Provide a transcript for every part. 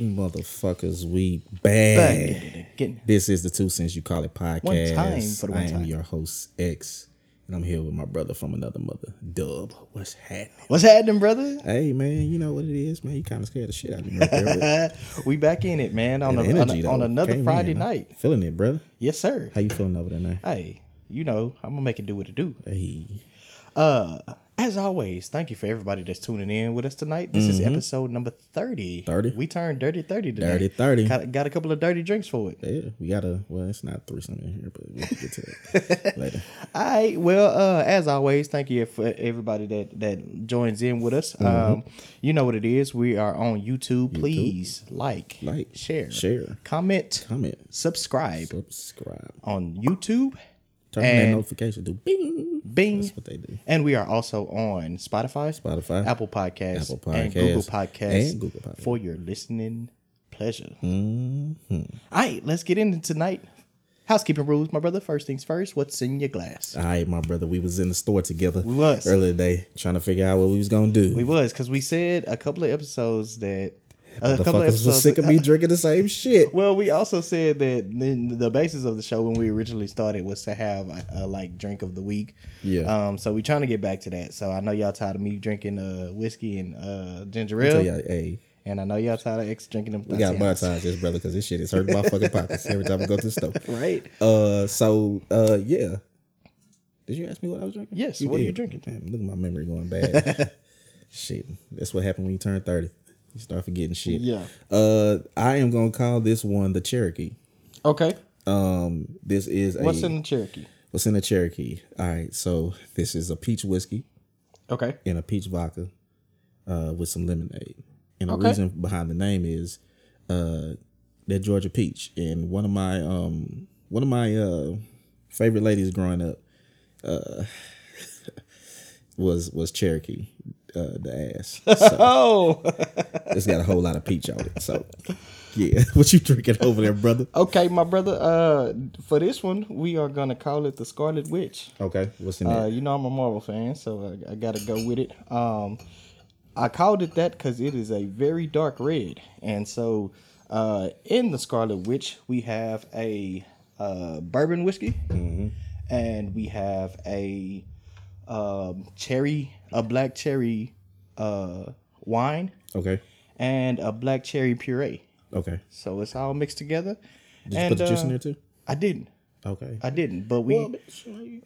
Motherfuckers, we Back bad. at it again. This is the Two Cents You Call It podcast. One time for the one I am time. your host, X, and I'm here with my brother from another mother, Dub. What's happening? What's happening, brother? Hey, man, you know what it is, man. You kind of scared the shit out of me right there. we back in it, man. On, a, on, a- on another came Friday in. night. Feeling it, brother. Yes, sir. How you feeling over there now? Hey, you know, I'm gonna make it do what it do. Hey, Uh, as always, thank you for everybody that's tuning in with us tonight. This is episode number 30. 30. We turned dirty 30 today. Dirty 30. Got, got a couple of dirty drinks for it. yeah, we gotta. Well, it's not threesome in here, but we'll get to that later. All right. Well, uh, as always, thank you for everybody that that joins in with us. Um, you know what it is. We are on YouTube. Please like, Like, share, share. comment, Comment, subscribe subscribe, on YouTube. turn that notification to bing. Bing. That's what they do. And we are also on Spotify, Spotify, Apple Podcasts, Apple and Google Podcasts, Podcasts, and Google Podcasts. for your listening pleasure. hmm All right, let's get into tonight. Housekeeping rules, my brother. First things first. What's in your glass? All right, my brother. We was in the store together. We was. earlier today trying to figure out what we was gonna do. We was because we said a couple of episodes that a the couple fuckers was sick of me drinking the same shit. well, we also said that the, basis of the show when we originally started was to have a, a like drink of the week. Yeah. Um. So we trying to get back to that. So I know y'all tired of me drinking uh whiskey and uh ginger ale, y'all, hey, and I know y'all tired of X drinking them. we got monetize this brother because this shit is hurting my fucking pockets every time I go to the store. Right. Uh, so uh, yeah. Did you ask me what I was drinking? Yes, what are you drinking? Damn, look at my memory going bad. shit, that's what happened when you turn thirty. You start forgetting shit. Yeah. Uh, I am gonna call this one the Cherokee. Okay. Um, this is a What's in the Cherokee? what's in the Cherokee. All right, so this is a peach whiskey. Okay. and a peach vodka uh, with some lemonade. And the Okay. reason behind the name is uh, that Georgia peach. And one of my um, one of my uh, favorite ladies growing up uh, was was Cherokee, uh, the ass. So Oh. it's got a whole lot of peach on it. So yeah, what you drinking over there, brother? okay, my brother. Uh, for this one, we are gonna call it the Scarlet Witch. Okay, what's in Uh, you know I'm a Marvel fan, so I, I gotta go with it. Um, I called it that because it is a very dark red, and so uh, in the Scarlet Witch we have a uh, bourbon whiskey, and we have a um, cherry, a black cherry uh, wine, Okay, and a black cherry puree. okay. So it's all mixed together. Did you put the juice in uh, there too? I didn't. Okay. I didn't, but we Well,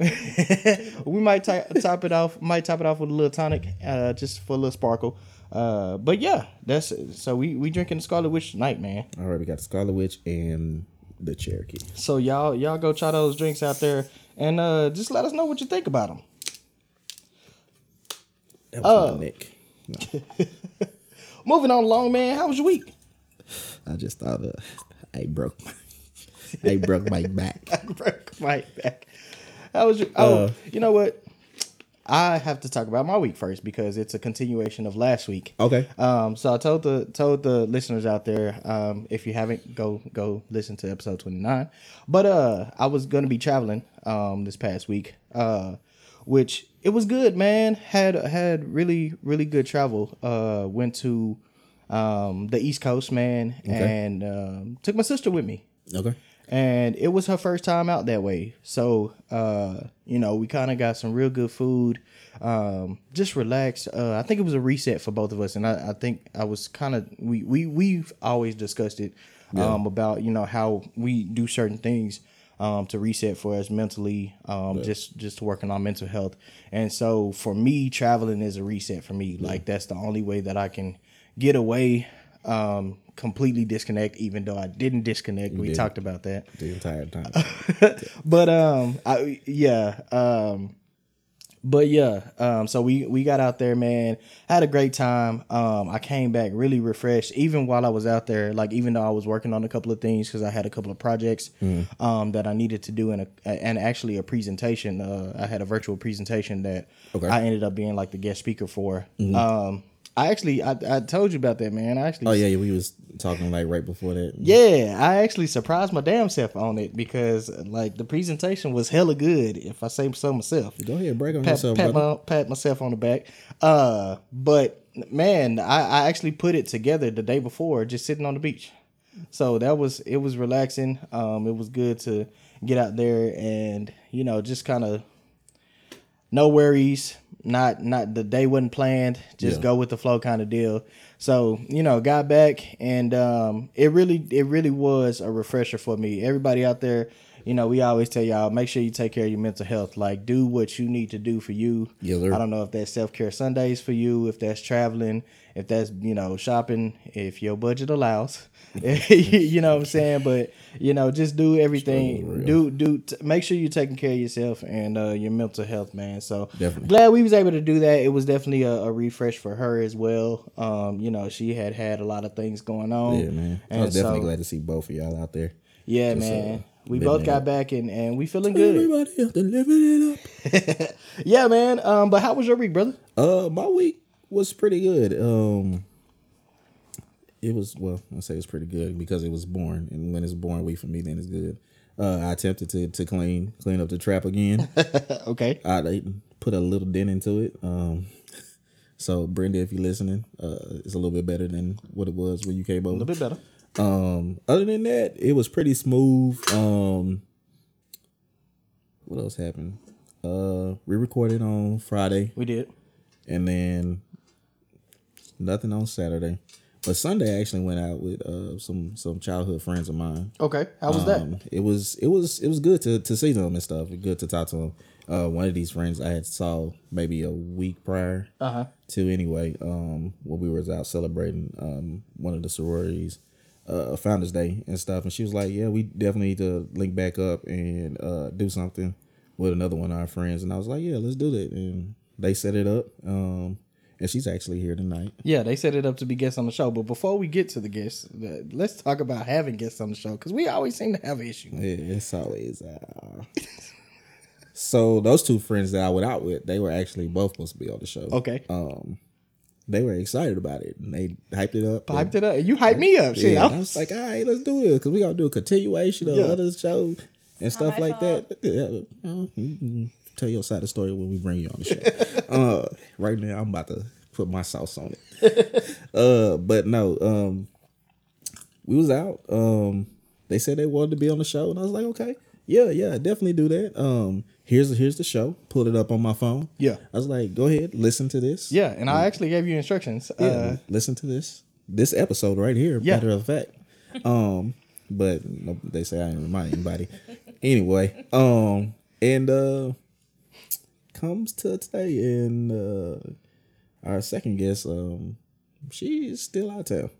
we might top, top it off. Might top it off with a little tonic, uh, just for a little sparkle. Uh, but yeah, that's so we we drinking the Scarlet Witch tonight, man. All right, we got the Scarlet Witch and the Cherokee. So y'all y'all go try those drinks out there, and uh, just let us know what you think about them. That Oh. was my neck. No. Moving on along, man. How was your week? I just thought uh, I broke, I broke my back. I broke my back. How was your? Oh, Uh, you know what? I have to talk about my week first because it's a continuation of last week. Okay. Um, so I told the told the listeners out there, um, if you haven't, go go listen to episode twenty nine. But uh, I was gonna be traveling um this past week, uh, which it was good, man. Had had really really good travel. Uh, went to um the East Coast, man, and um, took my sister with me Okay. and it was her first time out that way. So, uh, you know, we kind of got some real good food. Um, just relaxed. Uh, I think it was a reset for both of us, and I, I think I was kind of we we we've always discussed it um, about you know how we do certain things um, to reset for us mentally, um, just just working on mental health. And so, for me, traveling is a reset for me. Like that's the only way that I can get away. Um, completely disconnect even though I didn't disconnect we didn't. talked about that The entire time. but um I yeah um but yeah um so we we got out there man had a great time. Um I came back really refreshed even while I was out there like even though I was working on a couple of things because I had a couple of projects um that I needed to do in a and actually a presentation uh I had a virtual presentation that Okay. I ended up being like the guest speaker for. Um I actually I, I told you about that, man. I actually Oh yeah, we was talking like right before that. Yeah, I actually surprised my damn self on it because like the presentation was hella good. If I say so myself, Go ahead, break on pat, yourself, pat, my, pat myself on the back. Uh, but man, I, I actually put it together the day before, just sitting on the beach. So that was it was relaxing. Um, it was good to get out there and you know just kind of no worries. Not not the day wasn't planned. Just Yeah. go with the flow kind of deal. So you know, got back and um, it really it really was a refresher for me. Everybody out there, you know, we always tell y'all make sure you take care of your mental health. Like do what you need to do for you. Sir. I don't know if that's self care Sundays for you, if that's traveling, if that's you know shopping, if your budget allows. you know what I'm saying? But you know, just do everything. Do do t- make sure you're taking care of yourself and uh, your mental health, man. So Definitely. glad we was able to do that. It was definitely a, a refresh for her as well. Um, you know, she had had a lot of things going on. Yeah, man. I was definitely so- glad to see both of y'all out there. Yeah, Just, uh, man. We living both got up. back and and we feeling good. Everybody there living it up. yeah, man. Um, but how was your week, brother? Uh, my week was pretty good. Um, it was well, I say it's pretty good because it was born, and when it's born week for me, then it's good. Uh, I attempted to to clean clean up the trap again. okay. I put a little dent into it. Um, so Brenda, if you're listening, uh, it's a little bit better than what it was when you came over. A little bit better. Um, other than that, it was pretty smooth. Um, what else happened? Uh, we recorded on Friday, We did. and then nothing on Saturday. But Sunday I actually went out with uh some some childhood friends of mine. Okay. How was that? Um, It was it was it was good to to see them and stuff. Good to talk to them. Uh, one of these friends I had saw maybe a week prior Uh huh. to anyway. Um, when we was out celebrating um one of the sororities, uh, Founders Day and stuff, and she was like, "Yeah, we definitely need to link back up and uh do something with another one of our friends." And I was like, "Yeah, let's do that." And they set it up. Um, and she's actually here tonight. Yeah, they set it up to be guests on the show. But before we get to the guests, uh, let's talk about having guests on the show because we always seem to have an issue. Yeah, it's always. Uh... so those two friends that I went out with, they were actually both supposed to be on the show. Okay. Um, they were excited about it and they hyped it up. and- Hyped it up. You hyped me up. Shit. Yeah, I I was like, all right, let's do it because we gonna do a continuation of Yeah. other shows and stuff like fault. that. Yeah, you know, you can tell your side of the story when we bring you on the show. uh, right now, I'm about to put my sauce on it. uh, but no, um, we was out. Um, they said they wanted to be on the show, and I was like, okay, yeah, yeah, definitely do that. Um, here's here's the show. Pulled it up on my phone. Yeah. I was like, go ahead, listen to this. yeah, and I actually gave you instructions. Yeah, Uh, listen to this this episode right here. Yeah. Matter of fact, um, but they say I didn't remind anybody. anyway, um, and uh, comes to today, and uh, our second guest, um, she's still out there.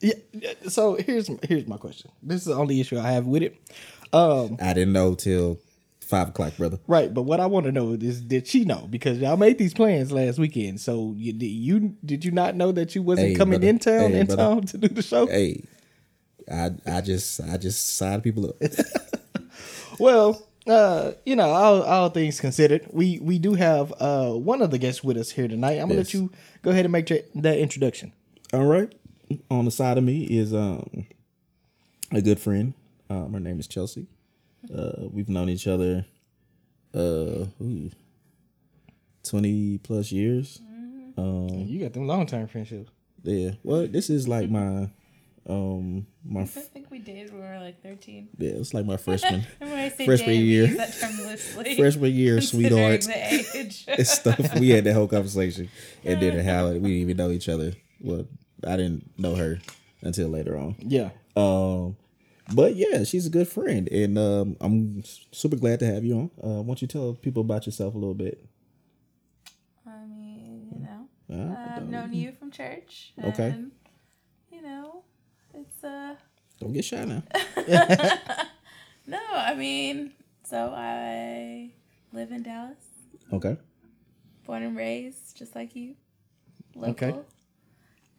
yeah. yeah, So here's here's my question. This is the only issue I have with it. Um, I didn't know till five o'clock, brother. right, but what I want to know is, did she know? Because y'all made these plans last weekend. So you did you did you not know that you wasn't Hey, coming brother. in town Hey, in brother. time to do the show? Hey, I I just I just signed people up. Well, uh, you know, all, all things considered, we we do have uh one of the guests with us here tonight. I'm gonna let you go ahead and make your, that introduction. All right. On the side of me is um a good friend. Um, her name is Chelsea. Uh, we've known each other uh ooh, twenty plus years. Um, You got them long term friendships. yeah. Well, this is like my um my I f- think we did when we were like 13. yeah, it's like my freshman when I say Freshman day, year. use that term loosely. freshman year considering sweethearts the and stuff. We had that whole conversation and didn't have it. We didn't even know each other. Well, I didn't know her until later on. Yeah. Um, but yeah, she's a good friend, and um, I'm super glad to have you on. Uh, why don't you tell people about yourself a little bit? I mean, you know, Uh, I've known you from church. Okay. You know, it's uh don't get shy now. no, I mean, so I live in Dallas, Okay. born and raised, just like you. Local. Okay.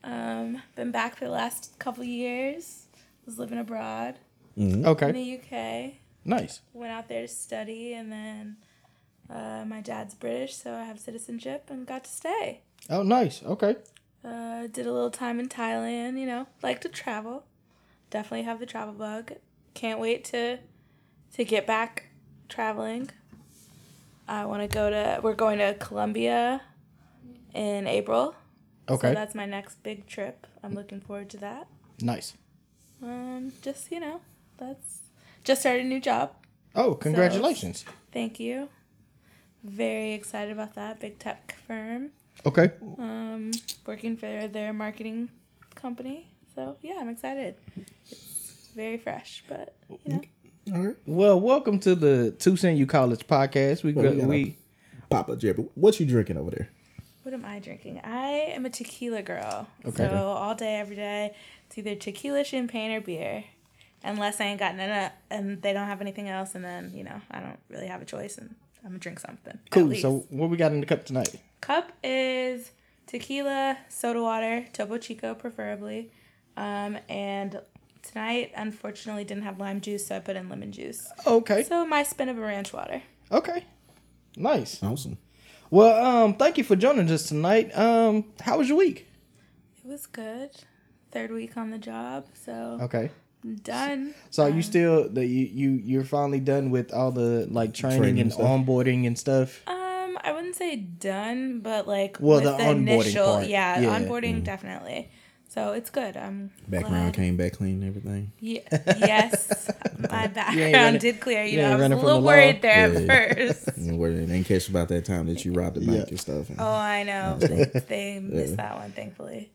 Um, been back for the last couple years. Was living abroad Mm-hmm. in the UK. Nice. went out there to study and then uh, my dad's british so i have citizenship and got to stay Oh, nice. Okay. Uh, did a little time in Thailand. You know, like to travel. Definitely have the travel bug. Can't wait to to get back traveling. I want to go to. We're going to Colombia in April. Okay. So that's my next big trip. I'm looking forward to that. Nice. Um, just you know, that's just started a new job. Oh, congratulations. Thank you. Very excited about that big tech firm. Okay. Um, working for their marketing company. So yeah, I'm excited. It's very fresh, but you know, All right. Well, welcome to the Two Cent You College podcast. We Well, we we Papa Jerry, what you drinking over there? what am I drinking? I am a tequila girl. Okay. So all day, every day, it's either tequila, champagne, or beer. Unless I ain't got none of, and they don't have anything else, and then you know I don't really have a choice, and I'm gonna drink something. cool. So what we got in the cup tonight? Cup is tequila, soda water, Topo Chico preferably. Um, and tonight, unfortunately, didn't have lime juice, so I put in lemon juice. Okay. So my spin of a ranch water. Okay. Nice. Awesome. Well, um, thank you for joining us tonight. Um, how was your week? It was good. Third week on the job, so Okay. done. So are you still the you you you're finally done with all the like training, Training and stuff. onboarding and stuff? Um, I wouldn't say done, but like Well, with the onboarding part. yeah, Yeah. onboarding definitely. So it's good. I'm Background glad. came back clean and everything. Yeah, yes, my background running- did clear. You you know, I was a running from little the law? worried there Yeah. at first. And where they didn't catch about that time that you robbed the bank Yeah. and stuff. And Oh, I know. They, they missed that one, thankfully.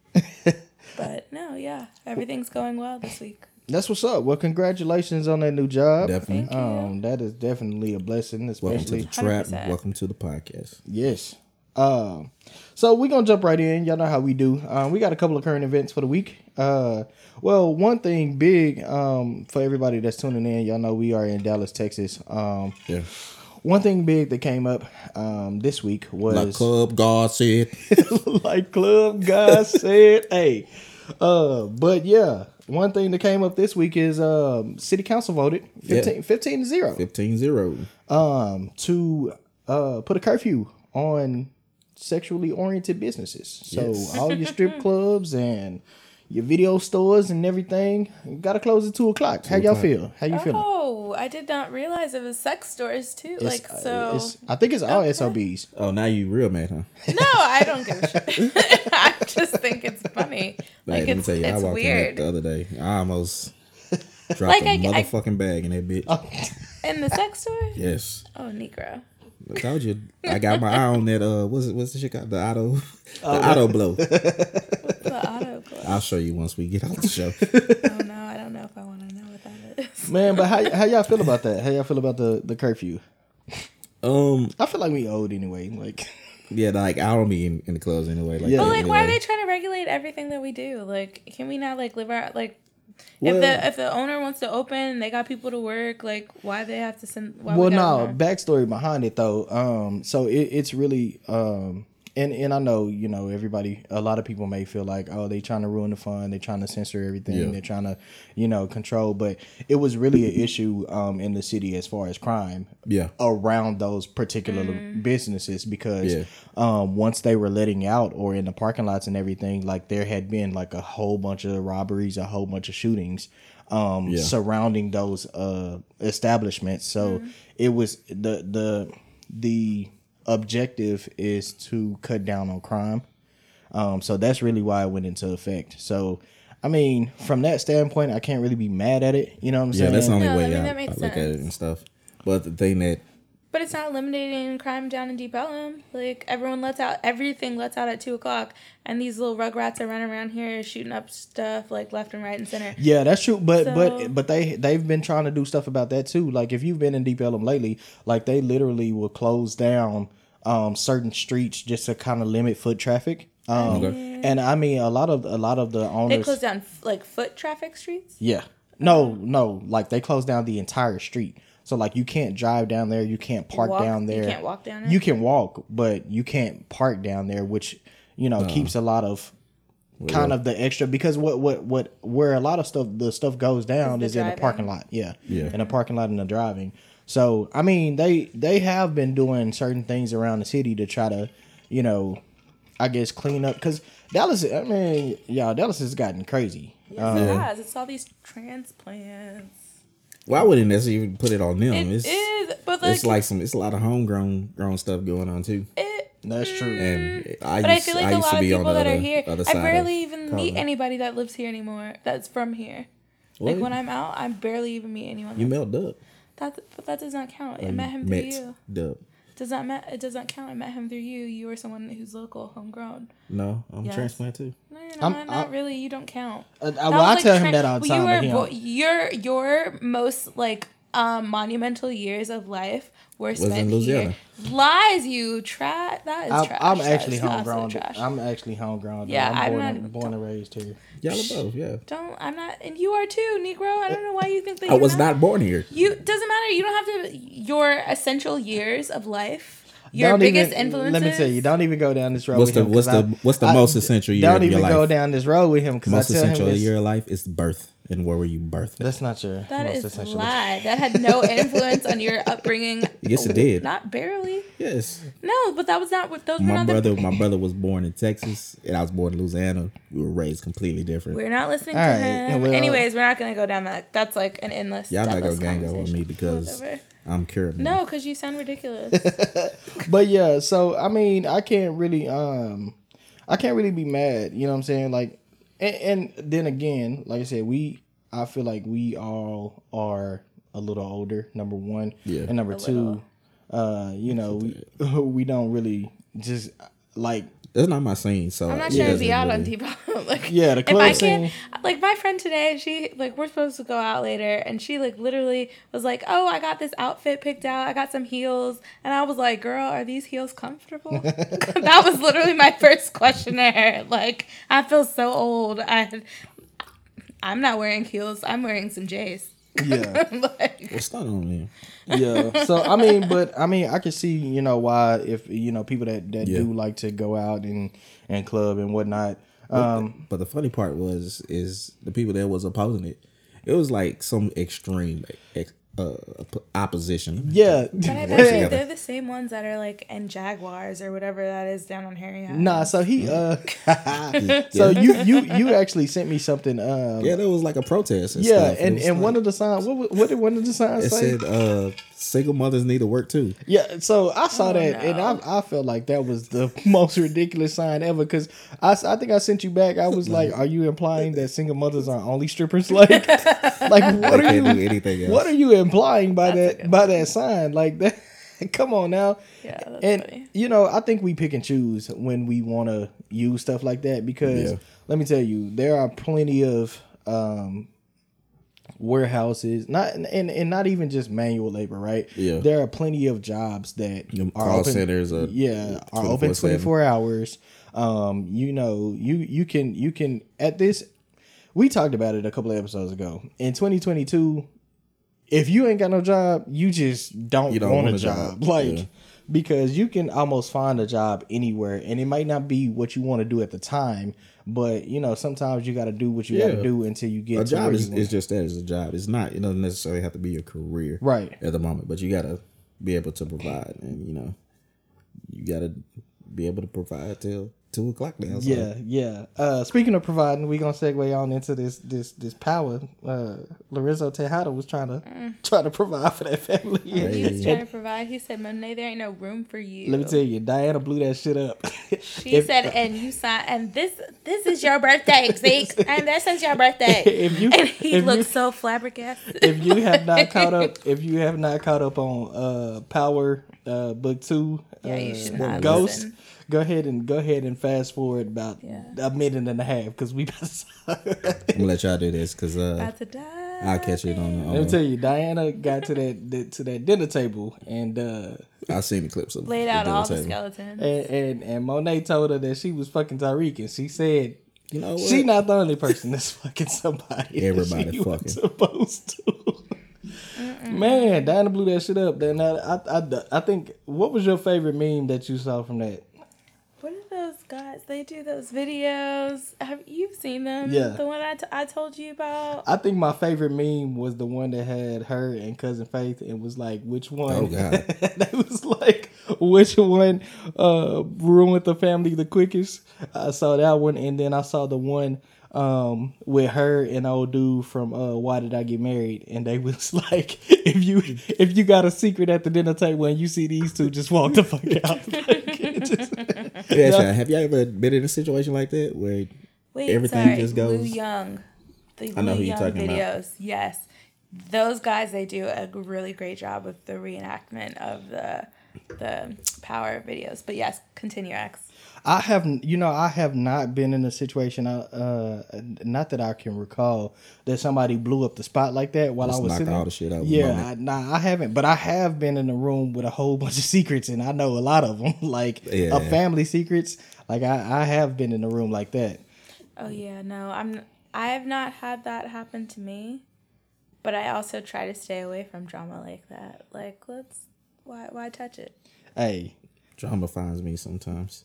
But no, yeah, everything's going well this week. That's what's up. Well, congratulations on that new job. Definitely. Thank you. Um, that is definitely a blessing, especially Welcome to the trap. 100%. Welcome to the podcast. yes. Um, so we're gonna jump right in. Y'all know how we do. Um, we got a couple of current events for the week. Uh, well, one thing big um for everybody that's tuning in, y'all know we are in Dallas, Texas. Um, Yeah. One thing big that came up um this week was Like Club God said. like club guys said hey uh but yeah one thing that came up this week is um city council voted 15, Yeah. 15 to 0 15 0. um to uh put a curfew on sexually oriented businesses so Yes. all your strip clubs and your video stores and everything gotta close at two o'clock how y'all o'clock. feel how you feeling Oh, I did not realize it was sex stores too. It's- like so. it's, i think it's all Okay. sobs Oh, now you real mad, huh? no, I don't give a shit. I just think it's funny. Like Hey, let me it's tell you, I walked in weird. there the other day. I almost dropped Like, a I- I- motherfucking bag in that bitch. In the sex store? yes. Oh, Negro. I told you. I got my eye on that. Uh, what's it? What's the shit called? The auto, the Oh, auto blow. The auto club. I'll show you once we get off the show. oh no, I don't know if I want to know what that is. man but how, how y'all feel about that how y'all feel about the the curfew Um, I feel like we old anyway. Like, yeah, like I don't be in, in the clubs anyway. Like, Yeah. But that like, why are they trying to regulate everything that we do? Like, can we not like live our like? Well- if the if the owner wants to open, and they got people to work. Like, why they have to send? Why well, we no, know? backstory behind it though. Um, so it, it's really um, and and I know you know everybody. A lot of people may feel like, oh, they trying to ruin the fun. They trying to censor everything. Yeah. They're trying to, you know, control. But it was really an issue um in the city as far as crime. Yeah. around those particular businesses because Yeah. um, once they were letting out or in the parking lots and everything, like there had been like a whole bunch of robberies, a whole bunch of shootings um, Yeah. surrounding those uh, establishments. So it was the the the objective is to cut down on crime. Um, so that's really why it went into effect. So. I mean, from that standpoint, I can't really be mad at it. You know what I'm Yeah, saying? Yeah, that's the only No, I way mean, I, I makes look at it and stuff. But the thing that But it's not eliminating crime down in Deep Ellum. Like everyone lets out everything lets out at two o'clock, and these little rugrats are running around here shooting up stuff like left and right and center. Yeah, that's true. But So- but but they they've been trying to do stuff about that too. Like if you've been in Deep Ellum lately, like they literally will close down um certain streets just to kind of limit foot traffic. Um Okay. and I mean a lot of a lot of the owners They owners close down like foot traffic streets. Yeah. No, no, like they close down the entire street. So like you can't drive down there, you can't park Walk- down there. You can't walk down it. You can walk, but you can't park down there, which you know keeps a lot of kind of the extra because what what what where a lot of stuff the stuff goes down the is in the parking lot. Yeah, Yeah. in the parking lot and the driving. So I mean they they have been doing certain things around the city to try to you know I guess clean up because Dallas. I mean, y'all, Dallas has gotten crazy. Yes, Uh, it has. It's all these transplants. Well, I wouldn't necessarily even put it on them. It it's is, but like, it's like some it's a lot of homegrown grown stuff going on too. it, that's true. Mm, and I But I feel like I a lot of people that other, are here, I barely of even meet anybody that lives here anymore. That's from here. Like when I'm out, I barely even meet anyone. You met Dub. That but that does not count. I met you him through met you. Dub. Does not met it does not count. I met him through you. You were someone who's local, homegrown. No, I'm Yes. transplant too. No, you're not. I'm- not I'm- really. You don't count. Uh, That well, I was, tell like, him that all the time. but You were, don't. your your most like um monumental years of life were spent in here. Louisiana. Lies, you trash. That is I'm, trash. I'm actually homegrown. I'm actually homegrown. Yeah, I'm, I'm born, not and, born and raised here. Y'all are both, yeah. don't. I'm not. And you are too, Negro. I don't know why you think that. I you're was not born here. You doesn't matter. You don't have to. Your essential years of life. Your Don't biggest even, influences. Let me tell you, don't even go down this road. What's with the him, what's 'cause the I- what's the I- most essential year of life? Don't even go down this road with him because I most tell him essential this, year of life is birth and where were you birthed? That's not your That most is essential. lie. That had no influence on your upbringing. Yes, it did. Not barely. Yes. No, but that was not what those were My not brother, the. my brother was born in Texas, and I was born in Louisiana. We were raised completely different. We're not listening All to right, him. well- Anyways, we're not gonna go down that. That's like an endless. Y'all not gonna deathless gang up on conversation. me because Whatever. I'm cured. No, because you sound ridiculous. But yeah, so I mean, I can't really, um, I can't really be mad. You know what I'm saying? Like, and, and then again, like I said, we, I feel like we all are a little older. Number one, Yeah. and number A two, little. uh, you know, we we don't really just like That's not my scene. So I'm not it trying to doesn't be out on really- Depot. like, Yeah, the if I club can, scene. like my friend today, she like we're supposed to go out later, and she like literally was like, "Oh, I got this outfit picked out. I got some heels," and I was like, "Girl, are these heels comfortable?" that was literally my first question to her. Like, I feel so old. I, I'm not wearing heels. I'm wearing some J's. Yeah. like, What's that on me? yeah. So I mean, but I mean, I can see you know why if you know people that that Yeah. do like to go out and and club and whatnot. Um, But the funny part was is the people that was opposing it. It was like some extreme ex, uh, opposition. yeah. but I bet you they're the same ones that are like in Jaguars or whatever that is down on Harry Hines. Nah, so he uh so you you you actually sent me something um Yeah, there was like a protest. And yeah, stuff. And and like- one of the signs what what did one of the signs it say? said uh, single mothers need to work too. yeah, so I saw Oh, that and. I I felt like that was the most ridiculous sign ever because I think I sent you back. I was like, are you implying that single mothers are only strippers? Like like what They are can't do you anything else. what are you implying by That's that good by that sign like that? Come on now. Yeah, that's and funny. you know, I think we pick and choose when we want to use stuff like that because Yeah. let me tell you, there are plenty of um, warehouses, not and, and not even just manual labor, right? Yeah. there are plenty of jobs that Them are call open, centers are yeah, are open 24/7. twenty four hours. Um, you know, you you can you can at this. We talked about it a couple of episodes ago. In 2022, if you ain't got no job, you just don't, You don't want, want a a job. job, Like yeah. because you can almost find a job anywhere and it might not be what you want to do at the time, but you know, sometimes you got to do what you got to do until you get A to job is, is just that. It's a job. It's not. It doesn't necessarily have to be your career, Right. At the moment, but you gotta be able to provide, and you know, you gotta be able to provide till two o'clock now. So. Yeah, yeah. Uh, speaking of providing, we gonna segue on into this this this power. Uh, Lorenzo Tejada was trying to try to provide for that family. He was trying to provide. He said, "Monet, there ain't no room for you." Let me tell you, Diana blew that shit up. She If- said, "And you signed, and this this is your birthday, Zeke, and this is your birthday." If you- and he if you- looked so flabbergasted. if you have not caught up, if you have not caught up on uh Power uh Book Two, Yeah, you uh, should not Ghost, listen. Go ahead and go ahead and fast forward about Yeah. a minute and a half because we. I'm gonna let y'all do this because uh, About to die. I'll catch it on. The. Let me tell you, Diana got to that, that to that dinner table and uh I've seen the clips of Laid the out dinner all the table. skeletons. and, and and Monet told her that she was fucking Tariq and she said You know what? she not the only person that's fucking somebody. that Everybody she fucking. was supposed to. Man, Diana blew that shit up. Then I, I, I, I think what was your favorite meme that you saw from that? What are those guys? They do those videos. Have you seen them? Yeah. The one I, t- I told you about. I think my favorite meme was the one that had her and cousin Faith and was like, which one? Oh, God. that was like, which one uh ruined the family the quickest? I saw that one, and then I saw the one um with her and old dude from uh Why Did I Get Married? And they was like, if you if you got a secret at the dinner table and you see these two, just walk the fuck out. Like, it Yeah, Sean, have you ever been in a situation like that where Wait, Everything sorry. just Lou goes- Young. The I know Lou who you're Young talking about. videos. Yes. Those guys, they do a really great job with the reenactment of the the power videos. But yes, continue, X. I have, you know, I have not been in a situation, uh, uh, not that I can recall, that somebody blew up the spot like that while Just I was knocked sitting. all the shit out Yeah. I, nah, I haven't, but I have been in a room with a whole bunch of secrets, and I know a lot of them, like Yeah. uh, family secrets. Like I, I have been in a room like that. Oh yeah, no, I'm. I have not had that happen to me, but I also try to stay away from drama like that. Like, let's why why touch it? Hey, drama finds me sometimes?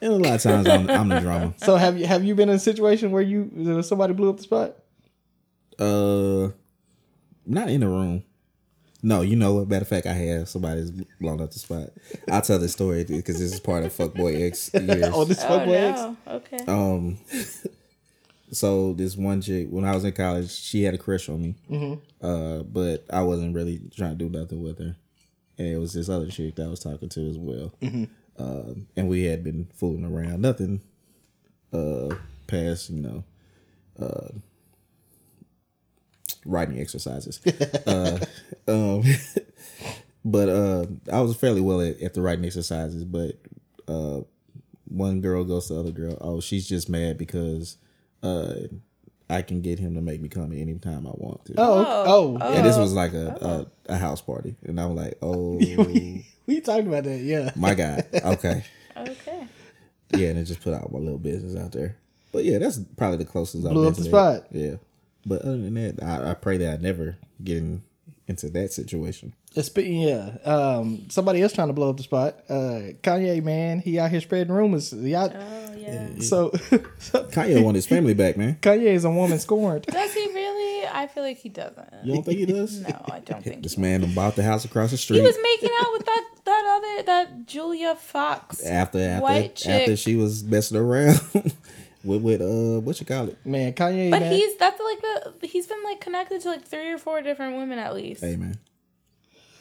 And a lot of times I'm, I'm the drama. so have you have you been in a situation where you somebody blew up the spot? Uh, not in the room. No, you know what? Matter of fact, I have somebody's blown up the spot. I'll tell the story because this is part of fuckboy X years. Oh, this Oh fuckboy ex? no, okay. Um, so this one chick when I was in college, she had a crush on me. Mm-hmm. Uh, but I wasn't really trying to do nothing with her, and it was this other chick that I was talking to as well. Mm-hmm. Um, and we had been fooling around, nothing, uh, past you know, uh, writing exercises. uh, um, but uh, I was fairly well at, at the writing exercises, but uh, one girl goes to the other girl. Oh, she's just mad because uh, I can get him to make me come anytime I want to. Oh, Oh, oh, and this was oh. like a, a a house party, and I'm like, oh we talked about that, yeah. my god, okay, Okay. yeah, and it just put out my little business out there. But yeah, that's probably the closest I've Blew been up to the that. spot. Yeah, but other than that, I, I pray that I never get in, into that situation. Speaking, yeah, um, somebody else trying to blow up the spot. Uh, Kanye, man, he out here spreading rumors. Y'all, Oh yeah. so, so Kanye want his family back, man. Kanye is a woman scorned. Does he really? I feel like he doesn't. You don't think he does? No, I don't think This he. man done bought the house across the street. He was making out with that that other that Julia Fox. after after white chick. after she was messing around with with uh what you call it? Man, Kanye, But man, he's that's like the he's been like connected to like three or four different women at least. Hey man,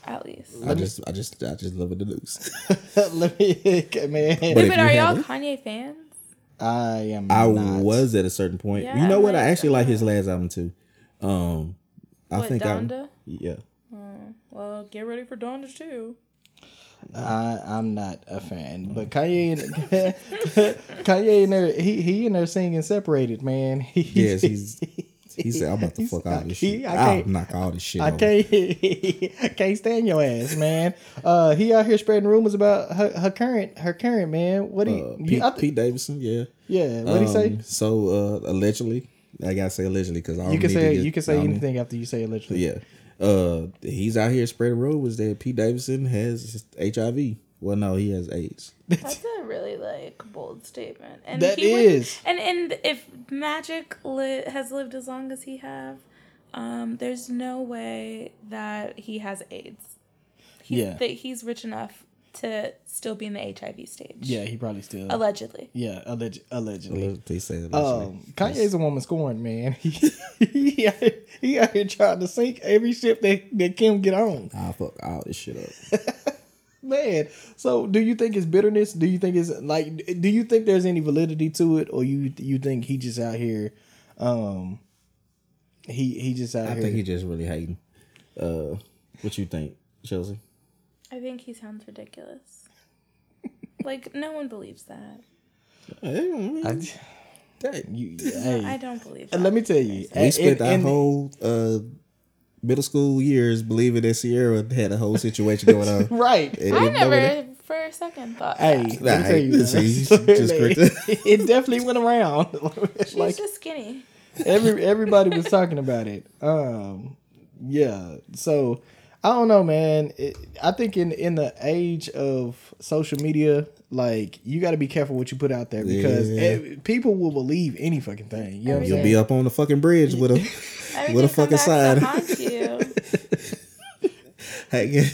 At least. I just I just I just love it the news. let me, man. But Wait, if but are y'all haven't- Kanye fans? I am. I not. was at a certain point. Yeah, you know what? I like, actually like his last album too. Um, I What, think I Donda? yeah. Well, get ready for Donda too. I, I'm not a fan, but Kanye, Kanye in there, he he in there singing separated, man. He's, Yes, he's he said I'm about to fuck all this shit. I I'll can't- knock all this shit. I over. can't, I can't stand your ass, man. Uh, he out here spreading rumors about her, her current, her current man. What do you, Uh, Pete, I thi- Pete Davidson, yeah. yeah? What do you say? Um, So uh, allegedly, I gotta say allegedly because I You can say you can say anything after you say allegedly. Yeah. Uh, he's out here spreading rumors that Pete Davidson has HIV. Well, no, he has AIDS. That's a really like bold statement. And That he would- and and if Magic li- has lived as long as he have, um, there's no way that he has AIDS. He's, Yeah. that he's rich enough to still be in the HIV stage. Yeah, he probably still. Allegedly. yeah, alleged, allegedly. They say allegedly. Um, Kanye's a woman scorned, man. He he, out here, he out here trying to sink every ship that, that Kim get on, I'll fuck all this shit up. man. So, do you think it's bitterness? Do you think it's like? Do you think there's any validity to it, or you you think he just out here? Um, he he just out I here. think he just really hating. Uh, what you think, Chelsea? I think he sounds ridiculous. like no one believes that. I, Hey, you, I don't believe that. let me tell you, we spent in- our in- whole uh, middle school years believing that Sierra had a whole situation going on. right. And I didn't know never that. for a second thought. Hey, that. let me tell you, see, you just corrected- it definitely went around. She's like just skinny. every everybody was talking about it. Um, yeah. So I don't know, man. It, I think in in the age of social media, like you got to be careful what you put out there because Yeah. eh, people will believe any fucking thing. You know what I'm You'll be up on the fucking bridge with a with a fucking sign. to haunt you. hanging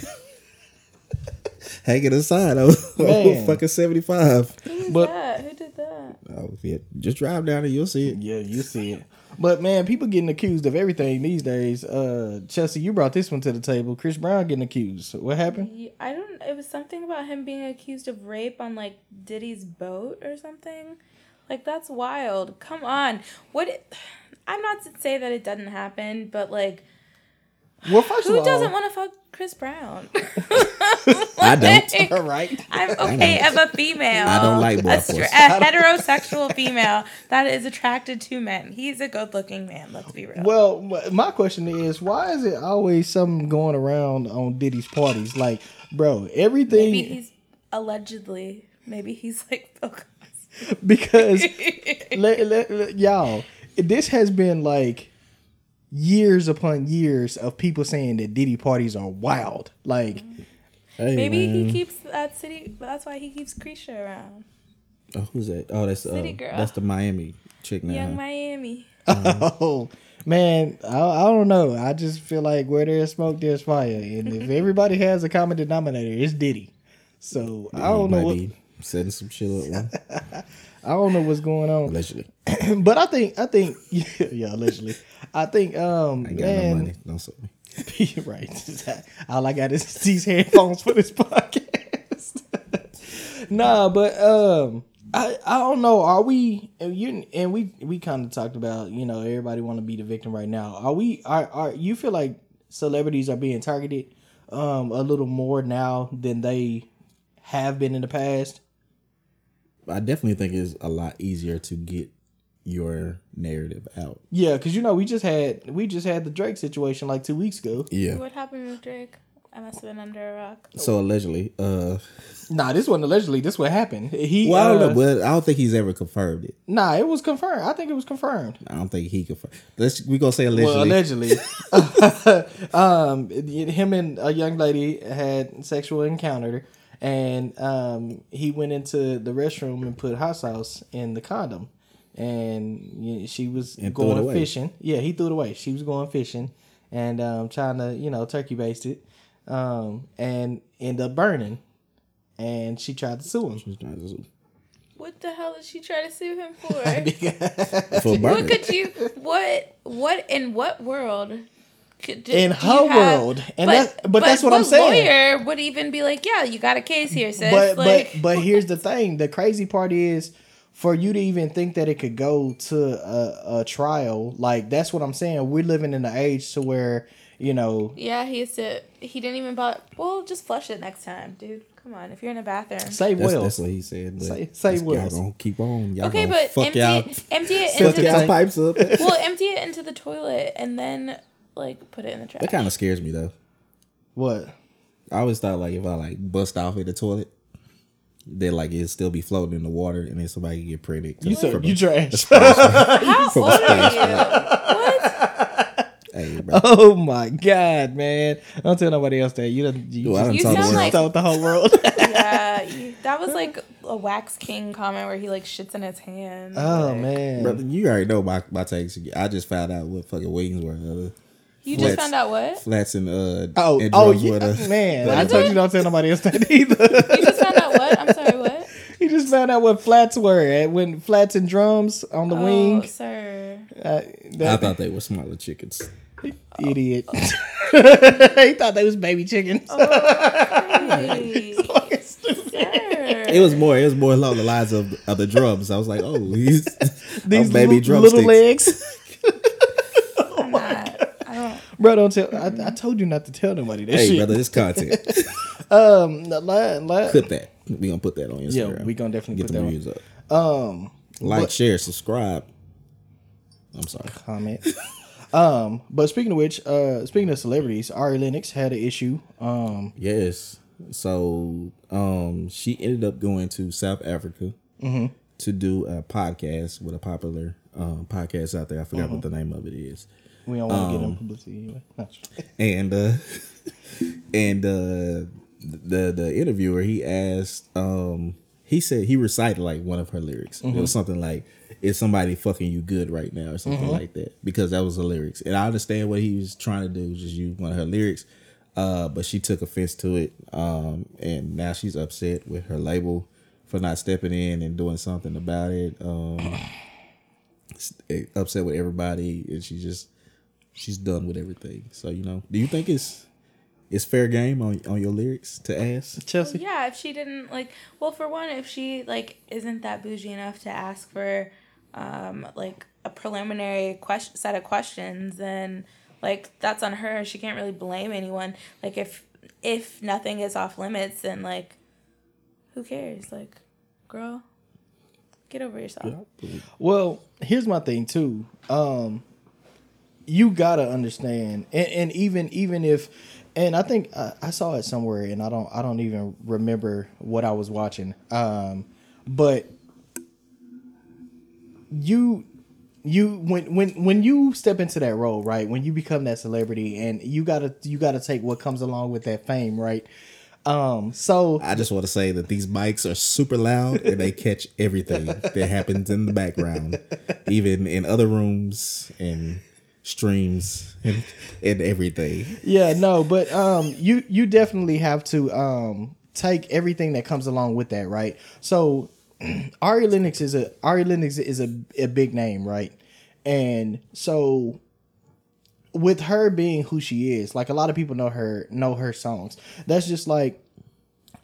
hanging a sign on, on Man. fucking seventy five. Who's But- that? Who did that? Oh yeah, just drive down and you'll see it. Yeah, you see it. But man, people getting accused of everything these days. Uh Chelsea, you brought this one to the table. Chris Brown getting accused. What happened? I don't. It was something about him being accused of rape on like Diddy's boat or something. Like that's wild. Come on. What? It, I'm not to say that it doesn't happen, but like, Well, first who of all, doesn't want to fuck Chris Brown? I don't. all right. I'm okay if a female. I don't like a, boy str- pussy. a heterosexual female that is attracted to men. He's a good-looking man. Let's be real. Well, my question is, why is it always something going around on Diddy's parties? Like, bro, everything Maybe he's allegedly. Maybe he's like Phil Cosby. because let, let- let- y'all, this has been like years upon years of people saying that Diddy parties are wild. Like, Hey, Maybe man. he keeps that city. That's why he keeps Caresha around. Oh, who's that? Oh, that's uh, City girl. that's the Miami chick now. Young huh? Miami. oh man, I, I don't know. I just feel like where there's smoke, there's fire, and if everybody has a common denominator, it's Diddy. So I don't know Might what be setting some shit up. man. I don't know what's going on. Allegedly, but I think I think yeah, yeah allegedly. I think um I got no money. Don't sue me. right. All I got is these headphones for this podcast. nah, but um I, I don't know. Are we and you and we we kind of talked about you know everybody want to be the victim right now. Are we are are you feel like celebrities are being targeted um a little more now than they have been in the past? I definitely think it's a lot easier to get your narrative out. Yeah, because you know we just had we just had the Drake situation like two weeks ago. Yeah. What happened with Drake? I must have been under a rock. So allegedly, uh, Nah, this wasn't allegedly. This what happened. He well, I don't uh, know, but I don't think he's ever confirmed it. Nah, it was confirmed. I think it was confirmed. I don't think he confirmed. Let's we gonna say allegedly. Well, allegedly, um, him and a young lady had sexual encounter, and um, he went into the restroom and put hot sauce in the condom, and you know, she was And going fishing. Yeah, he threw it away. She was going fishing, and um, trying to you know turkey baste it, um, and end up burning, and she tried to sue him. She was trying to sue. What the hell did she try to sue him for? for burning. what could you? What? What in what world? Could, do- In her you have- world, and that- but that's what I'm saying. Lawyer would even be like, "Yeah, you got a case here, sis." but like, but but here's the thing the crazy part is for you to even think that it could go to a, a trial like that's what i'm saying we're living in an age to where you know yeah, he used to. He didn't even bother. Well, just flush it next time, dude. Come on, if you're in a bathroom. say That's, will that's what he said. But Say- say y'all wills. gonna keep on. Y'all Okay, gonna but fuck empty y'all, it, empty it Fuck fuck into y'all y'all. pipes up. well, empty it into the toilet and then like put it in the trash. that kind of scares me though. what I always thought like if I like bust off in the toilet, then like it'd still be floating in the water, and then somebody could get pregnant. you said you trash How old are you? What? Hey, bro. oh my god man don't tell nobody else that you done you, Well, I done You told the sound world. like- told the whole world Yeah, you, that was like a Wax King comment where he like shits in his hand. oh Like, man Brother, you already know my, my takes. I just found out what fucking wings were. You just found out what? flats and uh oh and oh drugs yeah, were man the- i told you don't tell nobody else that either You just found out what? I'm sorry, what? You just found out what flats were. eh, When flats and drums on the Oh, wing. sir. Uh, I thought they were smaller chickens. idiot. he thought they was baby chickens. Hey, sir. It was more. It was more along the lines of, of the drums. I was like, oh, these, These these baby little, little legs. I'm not. I don't. Bro, don't tell. I, I told you not to tell nobody that Hey, shit. brother, this content. Um, la, la, Clip that. We gonna put that on Instagram. Yeah, we gonna definitely get put the that on. views up. um, Like, but- share, subscribe. I'm sorry. comment. um, but speaking of which, uh, speaking of celebrities, Ari Lennox had an issue. Um, Yes. So, um, she ended up going to South Africa Mm-hmm. to do a podcast with a popular um, podcast out there. I forgot Mm-hmm. what the name of it is. We don't want to get in him publicity anyway. And uh and uh the the interviewer he asked um he said he recited like one of her lyrics. It Mm-hmm. was something like, "Is somebody fucking you good right now?" or something Mm-hmm. like that. Because that was the lyrics, and I understand what he was trying to do, just use one of her lyrics. Uh, but she took offense to it, um, and now she's upset with her label for not stepping in and doing something about it. Um, eh, upset with everybody, and she just she's done with everything. So you know, do you think it's it's fair game on on your lyrics to ask? Chelsea. Yeah, if she didn't like, well, for one, if she like isn't that bougie enough to ask for, um, like a preliminary question set of questions, then like that's on her. She can't really blame anyone. Like if if nothing is off limits, then like, who cares? Like, girl, get over yourself. Well, here's my thing too. Um, you gotta understand, and, and even even if, and I think I, I saw it somewhere, and I don't I don't even remember what I was watching. Um, but you you when when when you step into that role right when you become that celebrity and you gotta you gotta take what comes along with that fame right um so I just want to say that these mics are super loud and they catch everything that happens in the background, even in other rooms and streams and, and everything. Yeah, no, but um, you you definitely have to um take everything that comes along with that, right? So, Ari Lennox is a Ari Lennox is a a big name, right? And so, with her being who she is, like a lot of people know her know her songs. That's just like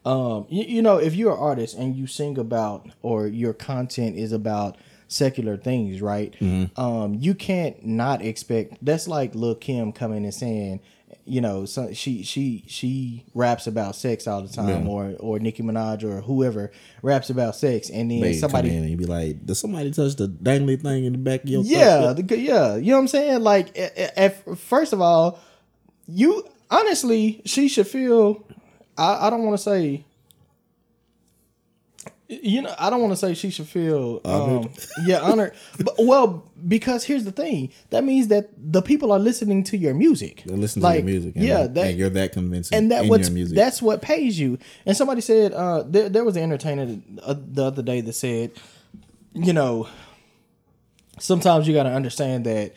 um you, you know if you're an artist and you sing about or your content is about secular things right um you can't not expect that's like Lil Kim coming and saying you know so she she she raps about sex all the time Yeah. or or Nicki Minaj or whoever raps about sex and then somebody in and be like, "Does somebody touch the dangly thing in the back of your yeah, the, yeah, you know what I'm saying? Like, a- a- at, first of all, you honestly, she should feel. I, I don't want to say. You know, I don't want to say she should feel, um, yeah, honored. but well, because here's the thing: that means that the people are listening to your music. They listen Like, to your music. And, yeah, that, and you're that convincing. and that in what's your music. that's what pays you. And somebody said uh, there there was an entertainer the other day that said, you know, sometimes you got to understand that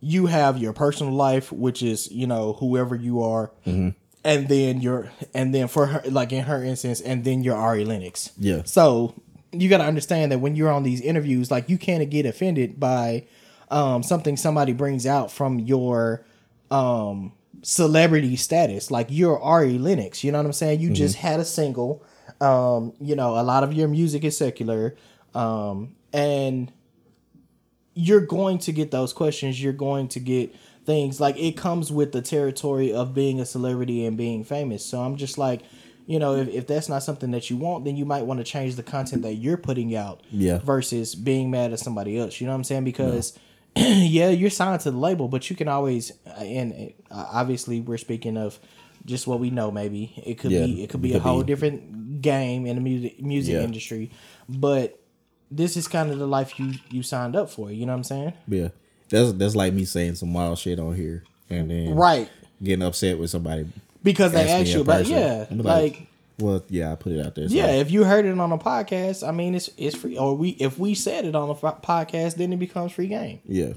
you have your personal life, which is you know whoever you are, Mm-hmm. And then your and then for her like in her instance, and then you're Ari Lennox. Yeah. So you got to understand that when you're on these interviews, like you can't get offended by um, something somebody brings out from your um, celebrity status. Like you're Ari Lennox, you know what I'm saying? You just had a single. Um, you know, a lot of your music is secular, um, and you're going to get those questions. You're going to get things like it comes with the territory of being a celebrity and being famous. So I'm just like, you know, if, if that's not something that you want, then you might want to change the content that you're putting out Yeah. versus being mad at somebody else. You know what I'm saying? Because yeah, you're signed to the label, but you can always and uh, obviously we're speaking of just what we know. Maybe it could Yeah, be it could be a whole be. different game in the music music Yeah. industry, but this is kind of the life you you signed up for. You know what I'm saying? yeah, that's that's like me saying some wild shit on here and then Right. getting upset with somebody Because they asked you about yeah, I'm like, well, yeah, I put it out there. so- yeah. If you heard it on a podcast, I mean, it's it's free. Or we if we said it on a f- podcast, then it becomes free game. Yeah.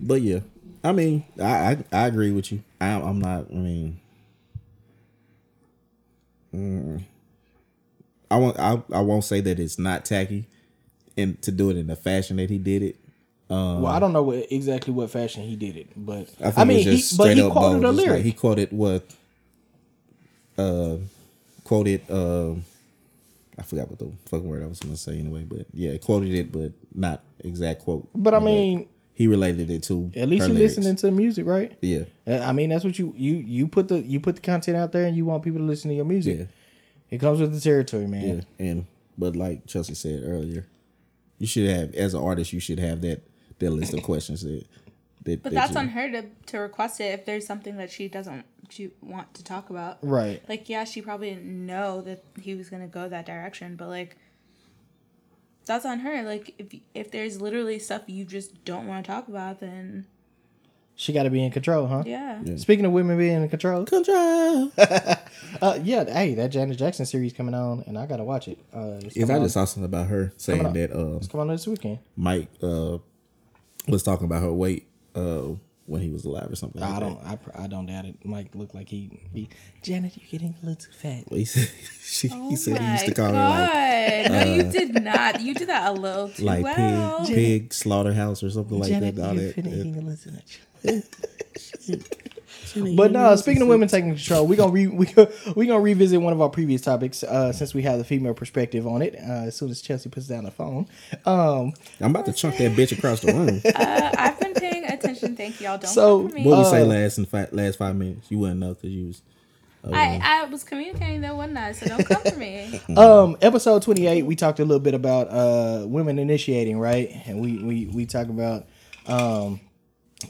But yeah, I mean, I I, I agree with you. I, I'm not. I mean, mm, I won't. I, I won't say that it's not tacky, and to do it in the fashion that he did it. Well, I don't know what, exactly what fashion he did it, but I, think I, mean, it he, but he up quoted bold. a Just like lyric. he quoted what? Uh, quoted. Uh, I forgot what the fucking word I was gonna say anyway, but yeah, quoted it, but not exact quote. but I mean, he related it to at least you're lyrics. listening to the music, right? Yeah, Uh, I mean, that's what you you you put the you put the content out there, and you want people to listen to your music. yeah. It comes with the territory, man. Yeah, and but like Chelsea said earlier, you should have as an artist, you should have that that list of questions that. that But that that's you- on her to, to request it if there's something that she doesn't she want to talk about. Right. Like, yeah, she probably didn't know that he was gonna go that direction, but like, that's on her. Like, if if there's literally stuff you just don't want to talk about, then She got to be in control, huh? Yeah. Speaking of women being in control, Control. uh, yeah, hey, that Janet Jackson series coming on, and I gotta watch it. Uh, it's Yes, coming I on- just saw something about her saying that uh, it's coming on this weekend. Mike uh, was talking about her weight uh, when he was alive or something. Like I don't, I, I don't doubt it. Mike looked like he, he Janet, you're getting a little too fat. He said, she, Oh he said he used to my call her like God. no, you did not. You did that a little too like well. pig, pig slaughterhouse or something like that. All you're that. finna yeah. eat a little too much. But no, speaking of women taking control, we gonna re, we gonna, we gonna revisit one of our previous topics uh, since we have the female perspective on it. Uh, as soon as Chelsea puts down the phone, um, I'm about to chunk that bitch across the room. Uh, I've been paying attention. Thank y'all. Don't So, me. What we say Uh, last in fi- last five minutes? You wouldn't know because you was. I, I was communicating that one night, so don't come for me. um, episode twenty eight, we talked a little bit about uh women initiating, right? And we we we talk about um,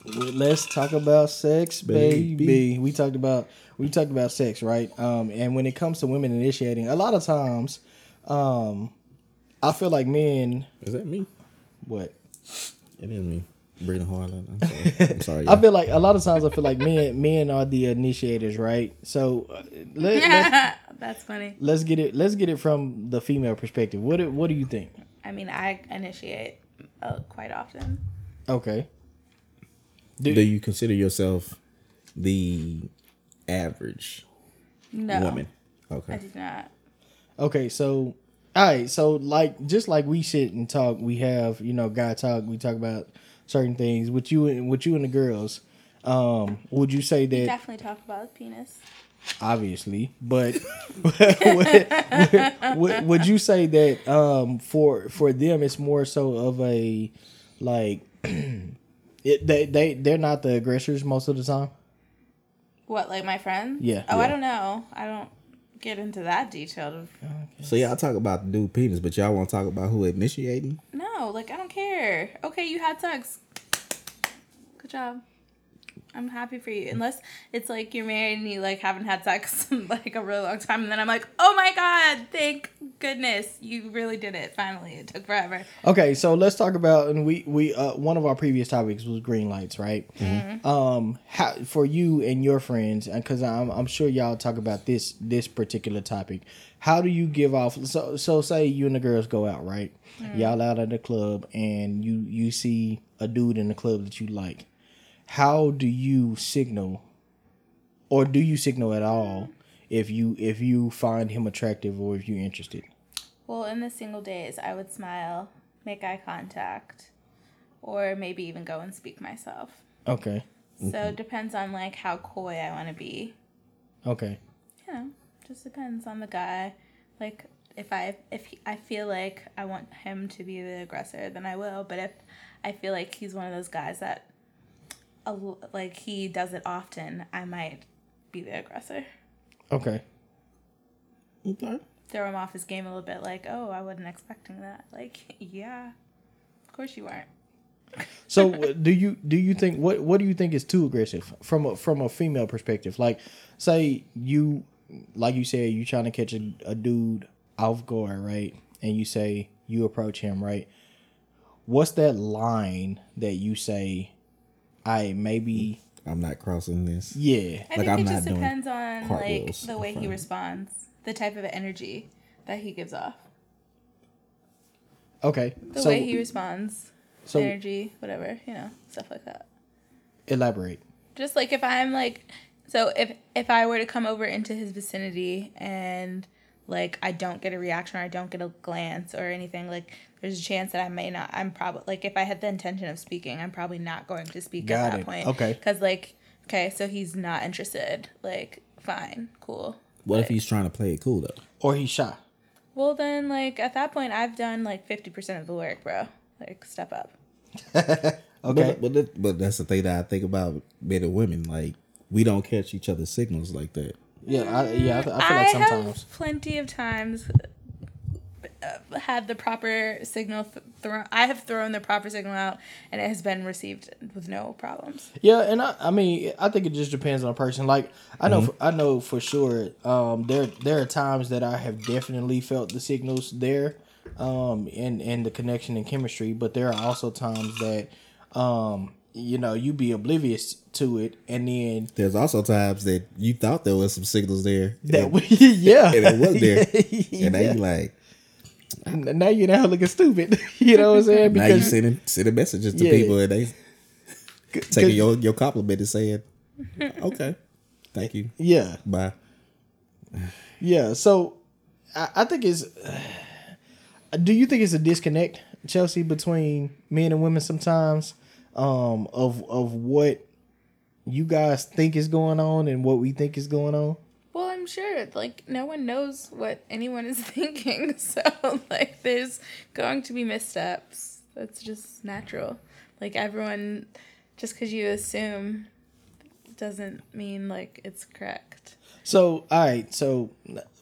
let's talk about sex, baby. Baby. We talked about we talked about sex, right? Um, and when it comes to women initiating, a lot of times, um, I feel like men. Is that me? What? It is me. Breathing hard. I'm sorry. I'm sorry. I feel like a lot of times I feel like men men are the initiators, right? So uh, let, let, That's funny. let's get it let's get it from the female perspective. What do- what do you think? I mean, I initiate uh, quite often. Okay. Do you consider yourself the average No, woman? Okay. I Okay. do not. Okay, so all right, so like just like we sit and talk, we have you know guy talk. We talk about certain things with you and with you and the girls. Um, would you say that Definitely talk about penis. obviously, but would, would, would you say that um for for them it's more so of a like it, they they they're not the aggressors most of the time. What, like my friends? Yeah. Oh, Yeah. I don't know. I don't get into that detailed. Of, So y'all talk about the dude penis, but y'all want to talk about who initiating? no, like I don't care. Okay, you had sex. Good job. I'm happy for you. Unless it's like you're married and you like haven't had sex in like a really long time, and then I'm like, oh my god, thank goodness you really did it. Finally, it took forever. Okay, so let's talk about and we we uh, one of our previous topics was green lights, right? Um, how for you and your friends, and because I'm I'm sure y'all talk about this this particular topic. How do you give off? So so say you and the girls go out, right? Y'all out at the club and you you see a dude in the club that you like. How do you signal, or do you signal at all if you if you find him attractive or if you're interested? Well, in the single days, I would smile, make eye contact, or maybe even go and speak myself. Okay, So it depends on like how coy I want to be. okay. You know, just depends on the guy. Like if I if he, I feel like I want him to be the aggressor, then I will. But if I feel like he's one of those guys that, a l- like he does it often, I might be the aggressor. Okay. Okay. Throw him off his game a little bit. Like, oh, I wasn't expecting that. Like, yeah, of course you weren't. So do you do you think what what do you think is too aggressive from a from a female perspective? Like, say you like you said you trying to catch a, a dude off guard, right? And you say you approach him, right? What's that line that you say? I maybe I'm not crossing this. yeah. I Like, think I'm it not just depends on like the way he responds, the type of energy that he gives off, Okay. the so way he responds, so energy, whatever, you know, stuff like that. elaborate. Just like if I'm like, so if if I were to come over into his vicinity and like I don't get a reaction or I don't get a glance or anything, like there's a chance that I may not. I'm probably like if I had the intention of speaking, I'm probably not going to speak Got at that it. point. Okay. Because like, okay, so he's not interested. Like, fine, cool. What if he's trying to play it cool though? Or he's shy. Well, then, like at that point, I've done like fifty percent of the work, bro. Like, step up. Okay. But but, but that's the thing that I think about men and women. Like we don't catch each other's signals like that. Yeah. I, yeah. I, I feel I like sometimes. have plenty of times uh, had the proper signal th- thrown. I have thrown the proper signal out, and it has been received with no problems. Yeah, and I, I mean, I think it just depends on a person. Like, I know, for, I know for sure. Um, there, there are times that I have definitely felt the signals there, um, and and the connection and chemistry. But there are also times that, um, you know you be oblivious to it, and then There's also times that you thought there was some signals there. that and, we, yeah, and it was there. Yeah. and now you like now you're now looking stupid. you know what I'm saying? now you sending sending messages to Yeah. people and they taking your your compliment and saying, Okay, thank you. yeah, Bye. yeah. So I, I think it's. do you think it's a disconnect, Chelsea, between men and women sometimes, um, of of what you guys think is going on and what we think is going on? Well, I'm sure like no one knows what anyone is thinking, so like there's going to be missteps. That's just natural. Like everyone, just because you assume, doesn't mean like it's correct. So, all right. So,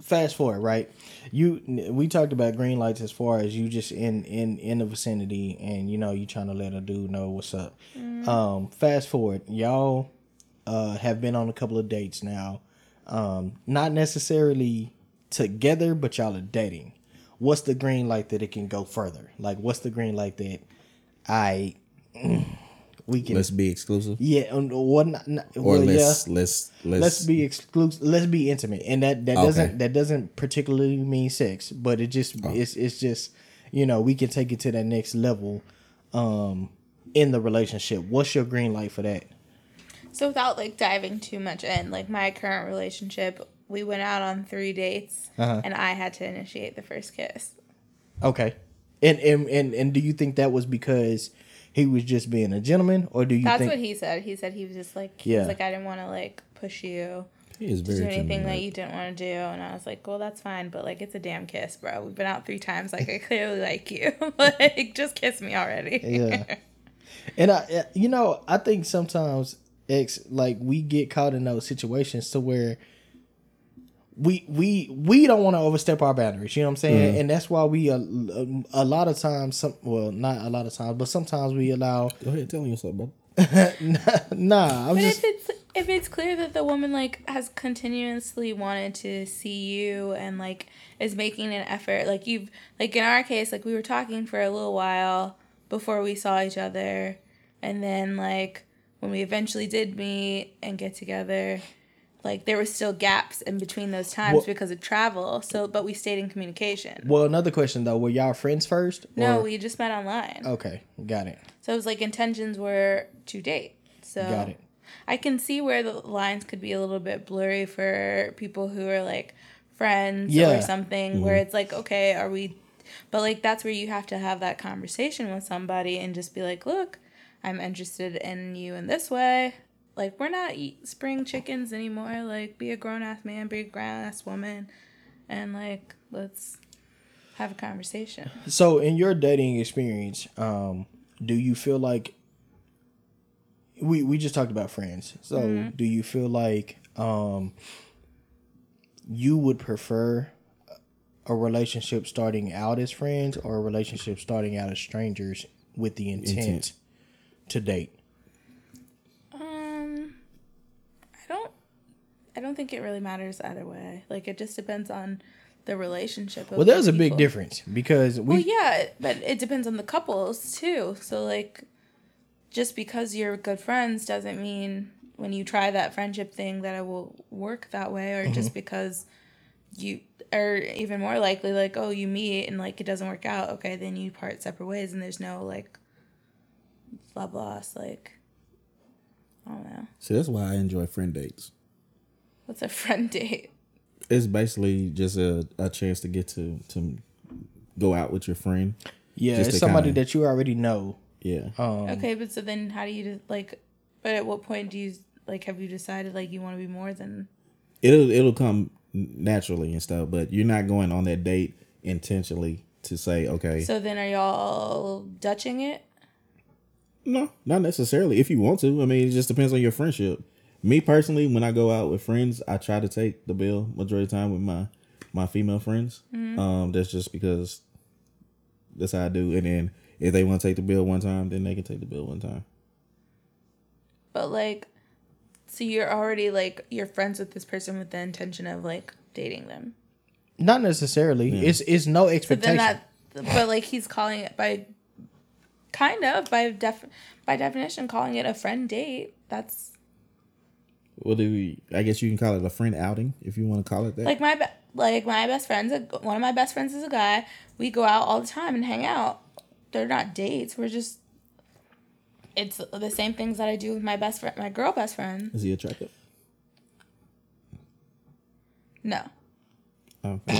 fast forward, right? You we talked about green lights as far as you just in in in the vicinity, and you know you trying to let a dude know what's up. Um, fast forward, y'all uh, have been on a couple of dates now. Um, not necessarily together, but y'all are dating. What's the green light that it can go further? Like, what's the green light that I we can? Let's be exclusive. yeah, um, what? Not, not, Or well, let's let's let's let's be exclusive let's be intimate and that that Okay. doesn't that doesn't particularly mean sex but it just Oh. it's it's just you know we can take it to that next level um in the relationship what's your green light for that So without like diving too much in, like my current relationship, we went out on three dates, Uh-huh. and I had to initiate the first kiss. okay and and and, and do you think that was because he was just being a gentleman or do you That's think what he said. He said he was just like, he Yeah. was like, I didn't want to like push you. He is to very do anything genuine. that you didn't want to do and i was like well that's fine but like it's a damn kiss bro we've been out three times like i clearly like you like just kiss me already Yeah. and I, you know, I think sometimes ex like we get caught in those situations to where we we we don't want to overstep our boundaries. You know what I'm saying? Mm. And that's why we uh, a, a lot of times, some well, not a lot of times, but sometimes we allow. Go ahead, tell me what's up, bro. Nah, I'm but just if it's if it's clear that the woman like has continuously wanted to see you and like is making an effort like you've like in our case like we were talking for a little while before we saw each other and then like when we eventually did meet and get together like there were still gaps in between those times Well- because of travel so but we stayed in communication well. Another question though: Were y'all friends first? no or- we just met online Okay, got it. so it was like intentions were to date so Got it. I can see where the lines could be a little bit blurry for people who are like friends Yeah. or something mm-hmm. where it's like, okay, are we but like that's where you have to have that conversation with somebody and just be like, look, I'm interested in you in this way. Like we're not eat spring chickens anymore. Like be a grown ass man, be a grown ass woman and like let's have a conversation. So, in your dating experience, um, do you feel like we we just talked about friends? So, Mm-hmm. do you feel like um, you would prefer a relationship starting out as friends or a relationship starting out as strangers with the intent, Intent. to date? Um, I don't. I don't think it really matters either way. Like it just depends on the relationship. Of Well, there's the a big difference because we Well, yeah, but it depends on the couples too. So like, just because you're good friends doesn't mean when you try that friendship thing that it will work that way, or Mm-hmm. just because you are even more likely like, oh, you meet and like it doesn't work out. Okay, then you part separate ways, and there's no like blah loss. Like, I don't know. See, that's why I enjoy friend dates. What's a friend date? It's basically just a, a chance to get to to go out with your friend. yeah, Just it's somebody kinda- that you already know. Yeah. Um, Okay, but so then how do you like? But at what point do you like? Have you decided like you want to be more than? It'll it'll come naturally and stuff, but you're not going on that date intentionally to say, okay, So then are y'all dutching it? no, not necessarily. If you want to, I mean, it just depends on your friendship. Me personally, when I go out with friends, I try to take the bill majority of the time with my my female friends. Um, that's just because that's how I do. And then if they want to take the bill one time, then they can take the bill one time. But like, so you're already like you're friends with this person with the intention of like dating them. not necessarily. It's it's no expectation. then that, but like he's calling it by kind of by def by definition calling it a friend date. That's What do we? I guess you can call it a friend outing if you want to call it that. like my be- like my best friends. One of my best friends is a guy. We go out all the time and hang out. They're not dates. We're just. It's the same things that I do with my best friend, my girl best friend. Is he attractive? No, Oh.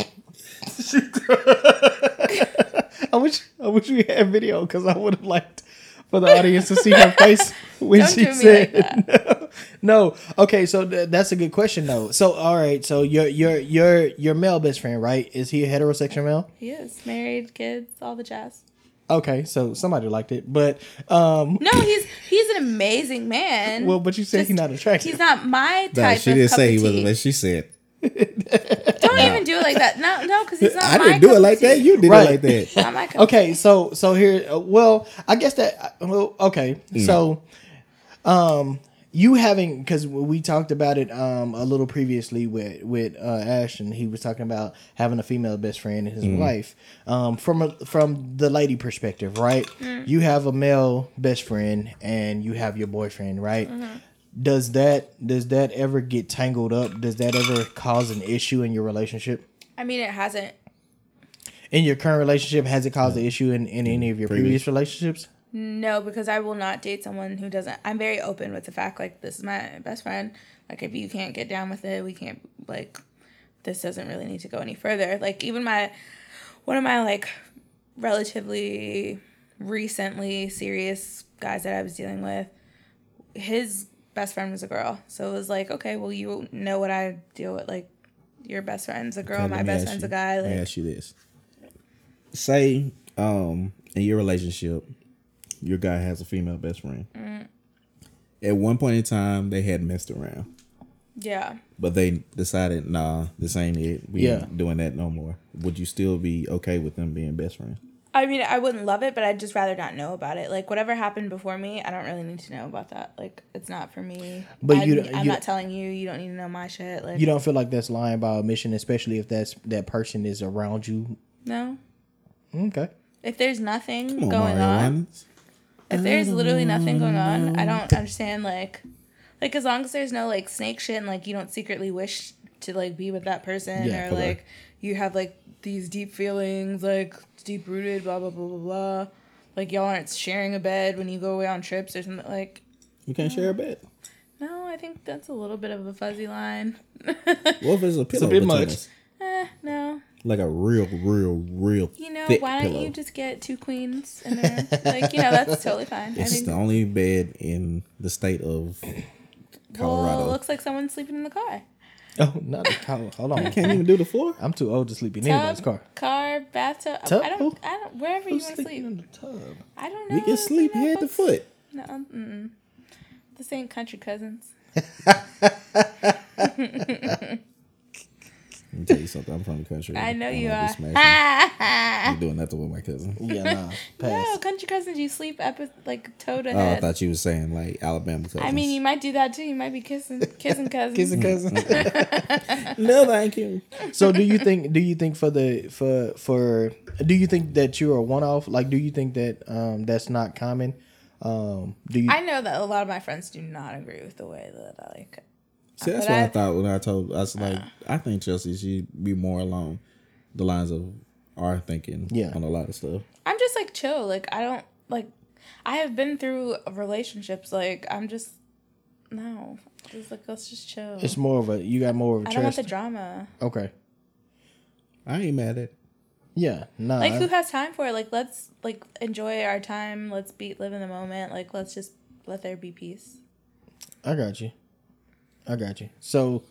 I wish I wish we had video because I would have liked for the audience to see her face when Don't she do me said like no. no. Okay, so th- that's a good question though. So all right, so your your your your male best friend, right? Is he a heterosexual male? he is married, kids, all the jazz. Okay, so somebody liked it, but um, No, he's he's an amazing man. well, but you said Just- he's not attractive. He's not my type. No, she of didn't cup say he wasn't. But she said Don't even do it like that. No, no, because he's not. I my didn't do it like tea. that. You did Right. it like that. Not my okay so so here uh, well i guess that uh, well okay so um you having because we talked about it um a little previously with with uh ashton he was talking about having a female best friend and his wife um from a, from the lady perspective right you have a male best friend and you have your boyfriend right does that does that ever get tangled up does that ever cause an issue in your relationship I mean, it hasn't. in your current relationship has it caused an issue in, in any of your Previous. previous relationships No, because I will not date someone who doesn't. I'm very open with the fact like this is my best friend. Like if you can't get down with it, we can't like. This doesn't really need to go any further. Like even my, one of my like, relatively recently serious guys that I was dealing with, his best friend was a girl. So it was like, okay, well you know what I deal with. Like your best friend's a girl, Okay, my best friend's you- a guy. Let me Like ask you this: Say, um, in your relationship, your guy has a female best friend. Mm. At one point in time, they had messed around, yeah. but they decided, nah, this ain't it. We Yeah. ain't doing that no more. Would you still be okay with them being best friends? I mean, I wouldn't love it, but I'd just rather not know about it. Like whatever happened before me, I don't really need to know about that. Like it's not for me. But I, you- I'm you- not telling you. You don't need to know my shit. Like you don't feel like that's lying by omission especially if that's that person is around you no. okay If there's nothing on, going Mario on, Winans. if there's literally nothing going on, I don't understand. Like, like as long as there's no like snake shit and like you don't secretly wish to like be with that person Yeah, or okay. like you have like these deep feelings like deep rooted blah blah blah blah blah. Like y'all aren't sharing a bed when you go away on trips or something like. You can't share a bed. No, I think that's a little bit of a fuzzy line. What if it's a pillow bit much. us? eh, no. Like a real, real, real. You know, thick why don't pillow. you just get two queens in there? like, you know, that's totally fine. I It's think. the only bed in the state of Colorado. Well, it looks like someone's sleeping in the car. oh not a car hold on can't even do the floor. i'm too old to sleep in anybody's car car, bathtub. Tub? I don't. I don't. Wherever you want to sleep. in the tub I don't know. We can if sleep know head to foot. No, um, mm-mm. This ain't country cousins. Let me tell you something. I'm from the country. I know I'm you gonna are. be smashing. You doing nothing with my cousin. yeah nah no, pass country cousins. You sleep epi- like toe to Oh, I thought you were saying like Alabama cousins. I mean, you might do that too. You might be kissing, kissing cousins. kissing cousins. no, thank you. so do you think do you think for the for for do you think that you're a one-off like do you think that um that's not common um do you I know that a lot of my friends do not agree with the way that I like. See, that's But what I, I- thought when I told. I was uh. like, I think Chelsea should be more along the lines of our thinking. Yeah. on a lot of stuff. I'm just like chill. Like I don't like. I have been through relationships. Like I'm just no. Just like let's just chill. it's more of a you got more of a I don't want the drama. okay I ain't mad at. yeah nah Like who has time for it? Like let's like enjoy our time. Let's be live in the moment. Like let's just let there be peace. I got you. I got you. So,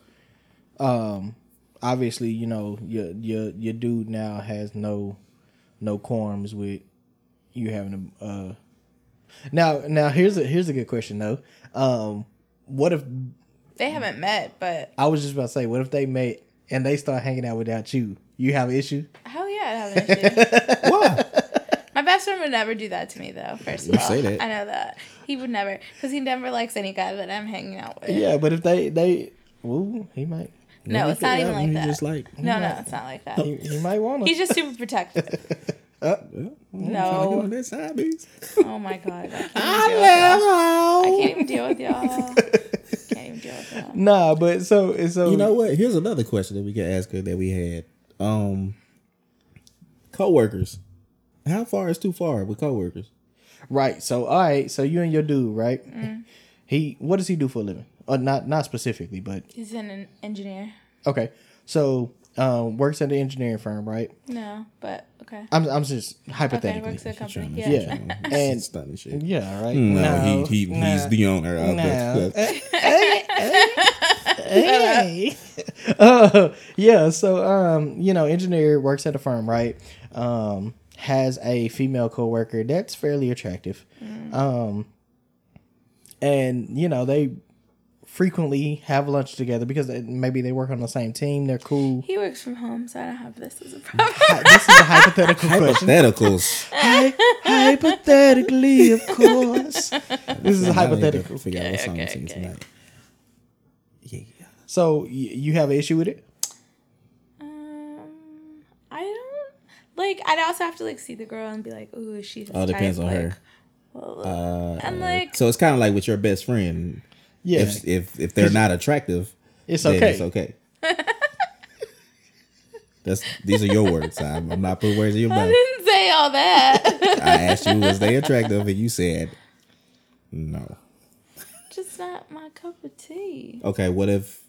um, obviously, you know, your your your dude now has no no qualms with you having a. Uh, now, now here's a here's a good question though. Um, what if They haven't met, but I was just about to say, what if they met and they start hanging out without you? You have an issue? hell yeah, I have an issue. Why? My would never do that to me though. First of all, say. I know that he would never because he never likes any guy that I'm hanging out with. Yeah, but if they they, well, he might No, it's not even like You that. Just like No, no, it's not like that. he, he might want He's just super protective. Yeah, I'm trying to get No. on that. Oh my god. I can't even deal with y'all. I can't even deal with y'all. Can't even deal with y'all. Nah, but so so You know what? Here's another question that we can ask her that we had. Um, coworkers. How far is too far with coworkers? right. So all right. So you and your dude, right? Mm. He what does he do for a living? Uh, not not specifically, but He's an an engineer. okay. So um, works at the engineering firm, right? No, but okay. I'm I'm just Okay, hypothetically. works at a company. Yeah. Yeah. And And- stunning shit. yeah, right. No, he, he no. he's the owner of No. the. hey. uh, yeah, so um, you know, engineer works at a firm, right? Um, has a female coworker that's fairly attractive. Um, and you know, they frequently have lunch together because they- maybe they work on the same team. They're cool. He works from home, so I don't have this as a problem. Hi- this is a hypothetical question. Hypotheticals. Hy- hypothetically, of course. This is a Now I need hypothetical. Figure out what Okay, okay, okay. tonight. Yeah. So y- you have an issue with it? Um, I don't like. I'd also have to like see the girl and be like, "Ooh, she's. All Oh, depends type? on like, her. Well, Uh, and like, so it's kind of like with your best friend. Yeah, If if if they're not attractive, it's then okay. It's okay. That's these are your words. I'm, I'm not putting words in your mouth. I mouth. didn't say all that. I asked you, was they attractive, and you said no. Just not my cup of tea. Okay, what if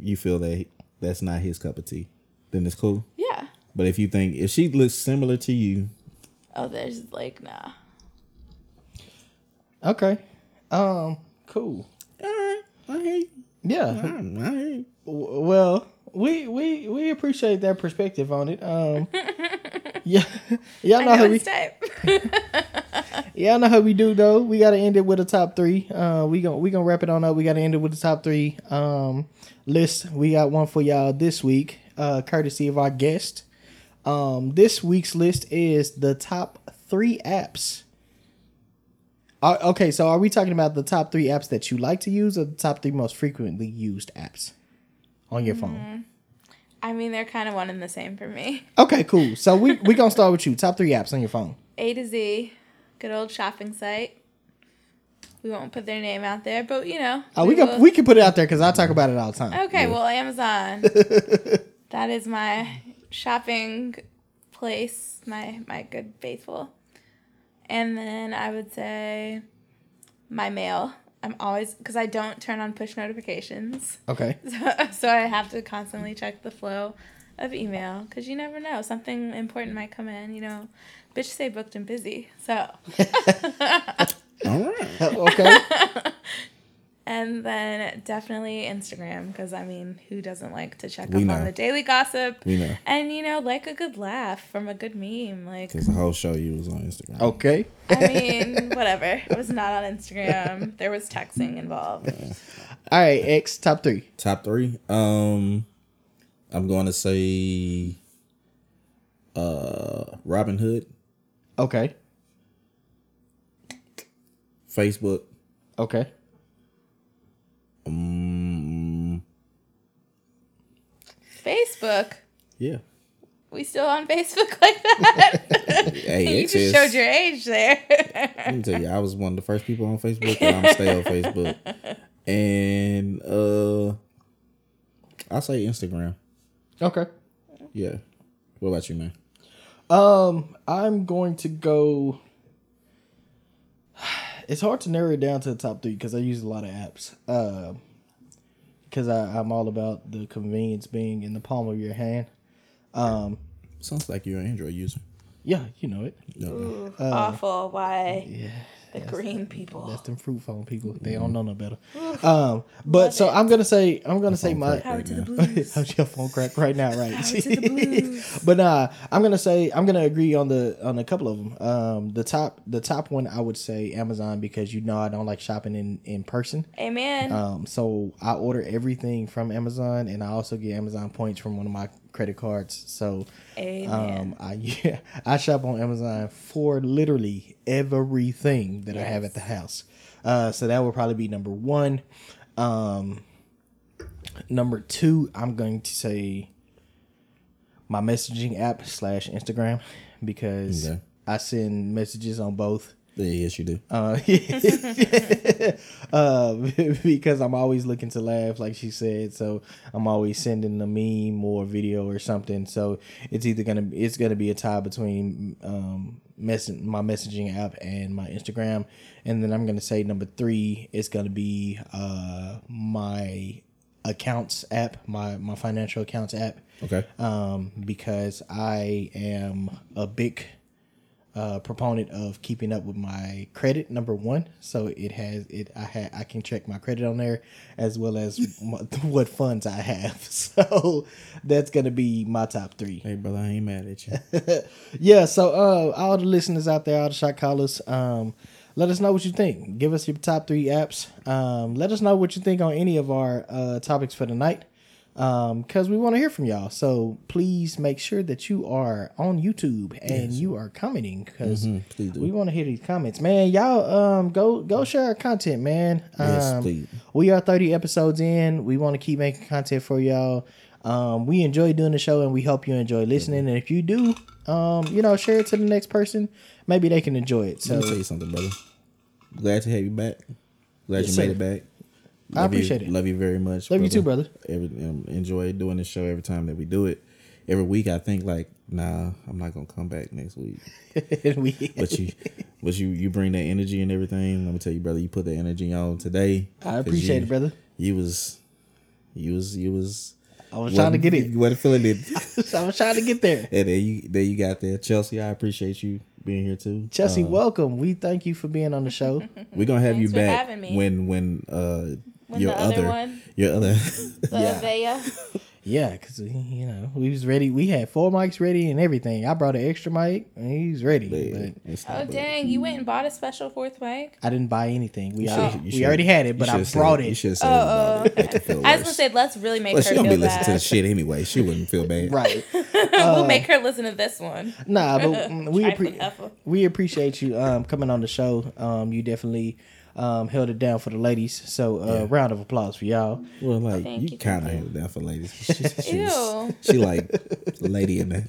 you feel that that's not his cup of tea? Then it's cool. Yeah. But if you think if she looks similar to you, Oh, there's like nah. Okay. Um. Cool. all right, I hear you. Yeah. I, I hear you. Well, we we we appreciate that perspective on it. Um. Yeah. Y'all I know how know we his type. y'all know how we do though. We gotta end it with a top three. Uh. We gonna we gonna wrap it on up. We gotta end it with the top three. Um. List. We got one for y'all this week. Uh. Courtesy of our guest. Um. This week's list is the top three apps. Uh, okay, so are we talking about the top three apps that you like to use, or the top three most frequently used apps on your phone? I mean, they're kind of one and the same for me. Okay, cool. So we we gonna start with you. Top three apps on your phone. A to Z, good old shopping site. We won't put their name out there, but you know. Oh, we can we can put it out there because I talk about it all the time. Okay, well, Amazon. that is my shopping place, my my good faithful. And then I would say my mail. I'm always because I don't turn on push notifications, Okay. so, so I have to constantly check the flow of email because you never know something important might come in. You know, bitch say booked and busy. So All right. okay. And then definitely Instagram because I mean, who doesn't like to check We up know. on the daily gossip? We know. And you know, like a good laugh from a good meme. Like, Because the whole show you was on Instagram. Okay. I mean, whatever. It was not on Instagram. There was texting involved. All right. X top three. Top three. Um, I'm going to say, uh, Robinhood, Okay. Facebook. Okay. Um, Facebook. yeah. We still on Facebook like that? Hey, you just is- showed your age there. Let me tell you, I was one of the first people on Facebook, and I'm gonna stay on Facebook. And uh, I'll say Instagram. Okay. Yeah. What about you, man? Um, I'm going to go. It's hard to narrow it down to the top three because I use a lot of apps. Uh, because I I'm all about the convenience being in the palm of your hand. Um, Sounds like you're an Android user. yeah, you know it. No, no. Ooh, awful. Why? Yeah. the green people. That's them fruit phone people. They don't know no better. Um, but so I'm gonna say I'm gonna say my Power to the Right blues. how's your phone crack right now, right? Power to the blues. but nah, I'm gonna say I'm gonna agree on the on a couple of them. Um, the top the top one I would say Amazon because you know I don't like shopping in in person. Amen. Um, so I order everything from Amazon, and I also get Amazon points from one of my credit cards. So Amen. um, I yeah, I shop on Amazon for literally everything that I have at the house. Uh, so that would probably be number one. Um, number two, I'm going to say my messaging app slash Instagram because Okay. I send messages on both. Yeah, yes, you do. Uh, uh, because I'm always looking to laugh, like she said. So I'm always sending a meme or video or something. So it's either gonna it's gonna be a tie between um mess my messaging app and my Instagram, and then I'm gonna say number three is gonna be uh my accounts app, my my financial accounts app Okay. um, because I am a big uh, proponent of keeping up with my credit. Number one, so it has it. I had I can check my credit on there as well as what, what funds I have. So that's gonna be my top three. Hey, brother, I ain't mad at you. Yeah. So uh, all the listeners out there, all the shot callers, um, let us know what you think. Give us your top three apps. Um, let us know what you think on any of our uh, topics for the night. Um, cause we want to hear from y'all. So please make sure that you are on YouTube and you are commenting because do. we want to hear these comments, man. Y'all, um, go go share our content, man. Yes, Um, please. we are 30 episodes in. We want to keep making content for y'all. Um, we enjoy doing the show and we hope you enjoy listening. And if you do, um, you know, share it to the next person. Maybe they can enjoy it. So Let me tell you something, brother. Glad to have you back. Glad Yes, you made sir. it back. I Love you- appreciate it. Love you very much. Love you too, brother. Every, um, enjoy doing the show every time that we do it. Every week, I think like, nah, I'm not gonna come back next week. we, But you, but you, you bring that energy and everything. Let me tell you, brother, you put that energy on today. I appreciate you- it, brother. You was, you was, you was. I was trying to get it. You wasn't feeling it. I was trying to get there. and there you, there you got there, Chelsea. I appreciate you being here too. Chelsea, Uh, welcome. We thank you for being on the show. We're gonna have you Thanks for back having me. when when uh When your the other other one- your other Yeah. Avea. Yeah, because you know we was ready. We had four mics ready and everything. I brought an extra mic and he was ready. Man, But Oh not dang! You went and bought a special fourth mic. I didn't buy anything. We You already, should- you we should- already had it, you but I should've said- brought You it. should have said Oh, about oh, it. Make her feel I was gonna say let's really make Well, her she don't feel be listening to the shit anyway. She wouldn't feel bad. Right. we'll make her listen to this one. Nah, but we appre- we appreciate you um coming on the show. Um, you definitely um held it down for the ladies. So uh, round of applause for y'all. Well, like Thank you, you, kind of held it down for ladies. She, she, was- Ew. she like lady in there,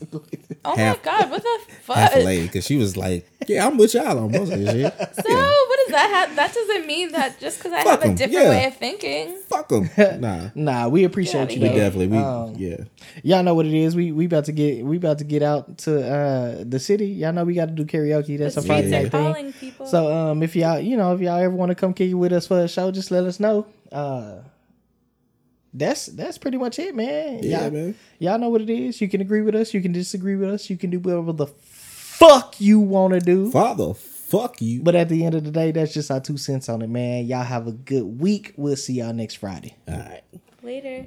Oh Half- my god! What the half fuck? a lady, because she was like, "Yeah, I'm with y'all on most of this shit." So Yeah. what does that have? That doesn't mean that just because I Fuck have a different yeah. way of thinking. Fuck them. Nah, Nah, we appreciate you. we definitely we Um, yeah. Y'all know what it is. We we about to get we about to get out to uh the city. Y'all know we got to do karaoke. That's the a Friday streets night thing. people. So um, if y'all you know if y'all ever want to come kick it with us for a show, just let us know. Uh, that's that's pretty much it, man. Yeah, y'all, man. Y'all know what it is. You can agree with us. You can disagree with us. You can do whatever the fuck you want to do. Father, fuck you. But at the end of the day, that's just our two cents on it, man. Y'all have a good week. We'll see y'all next Friday. All right. Later.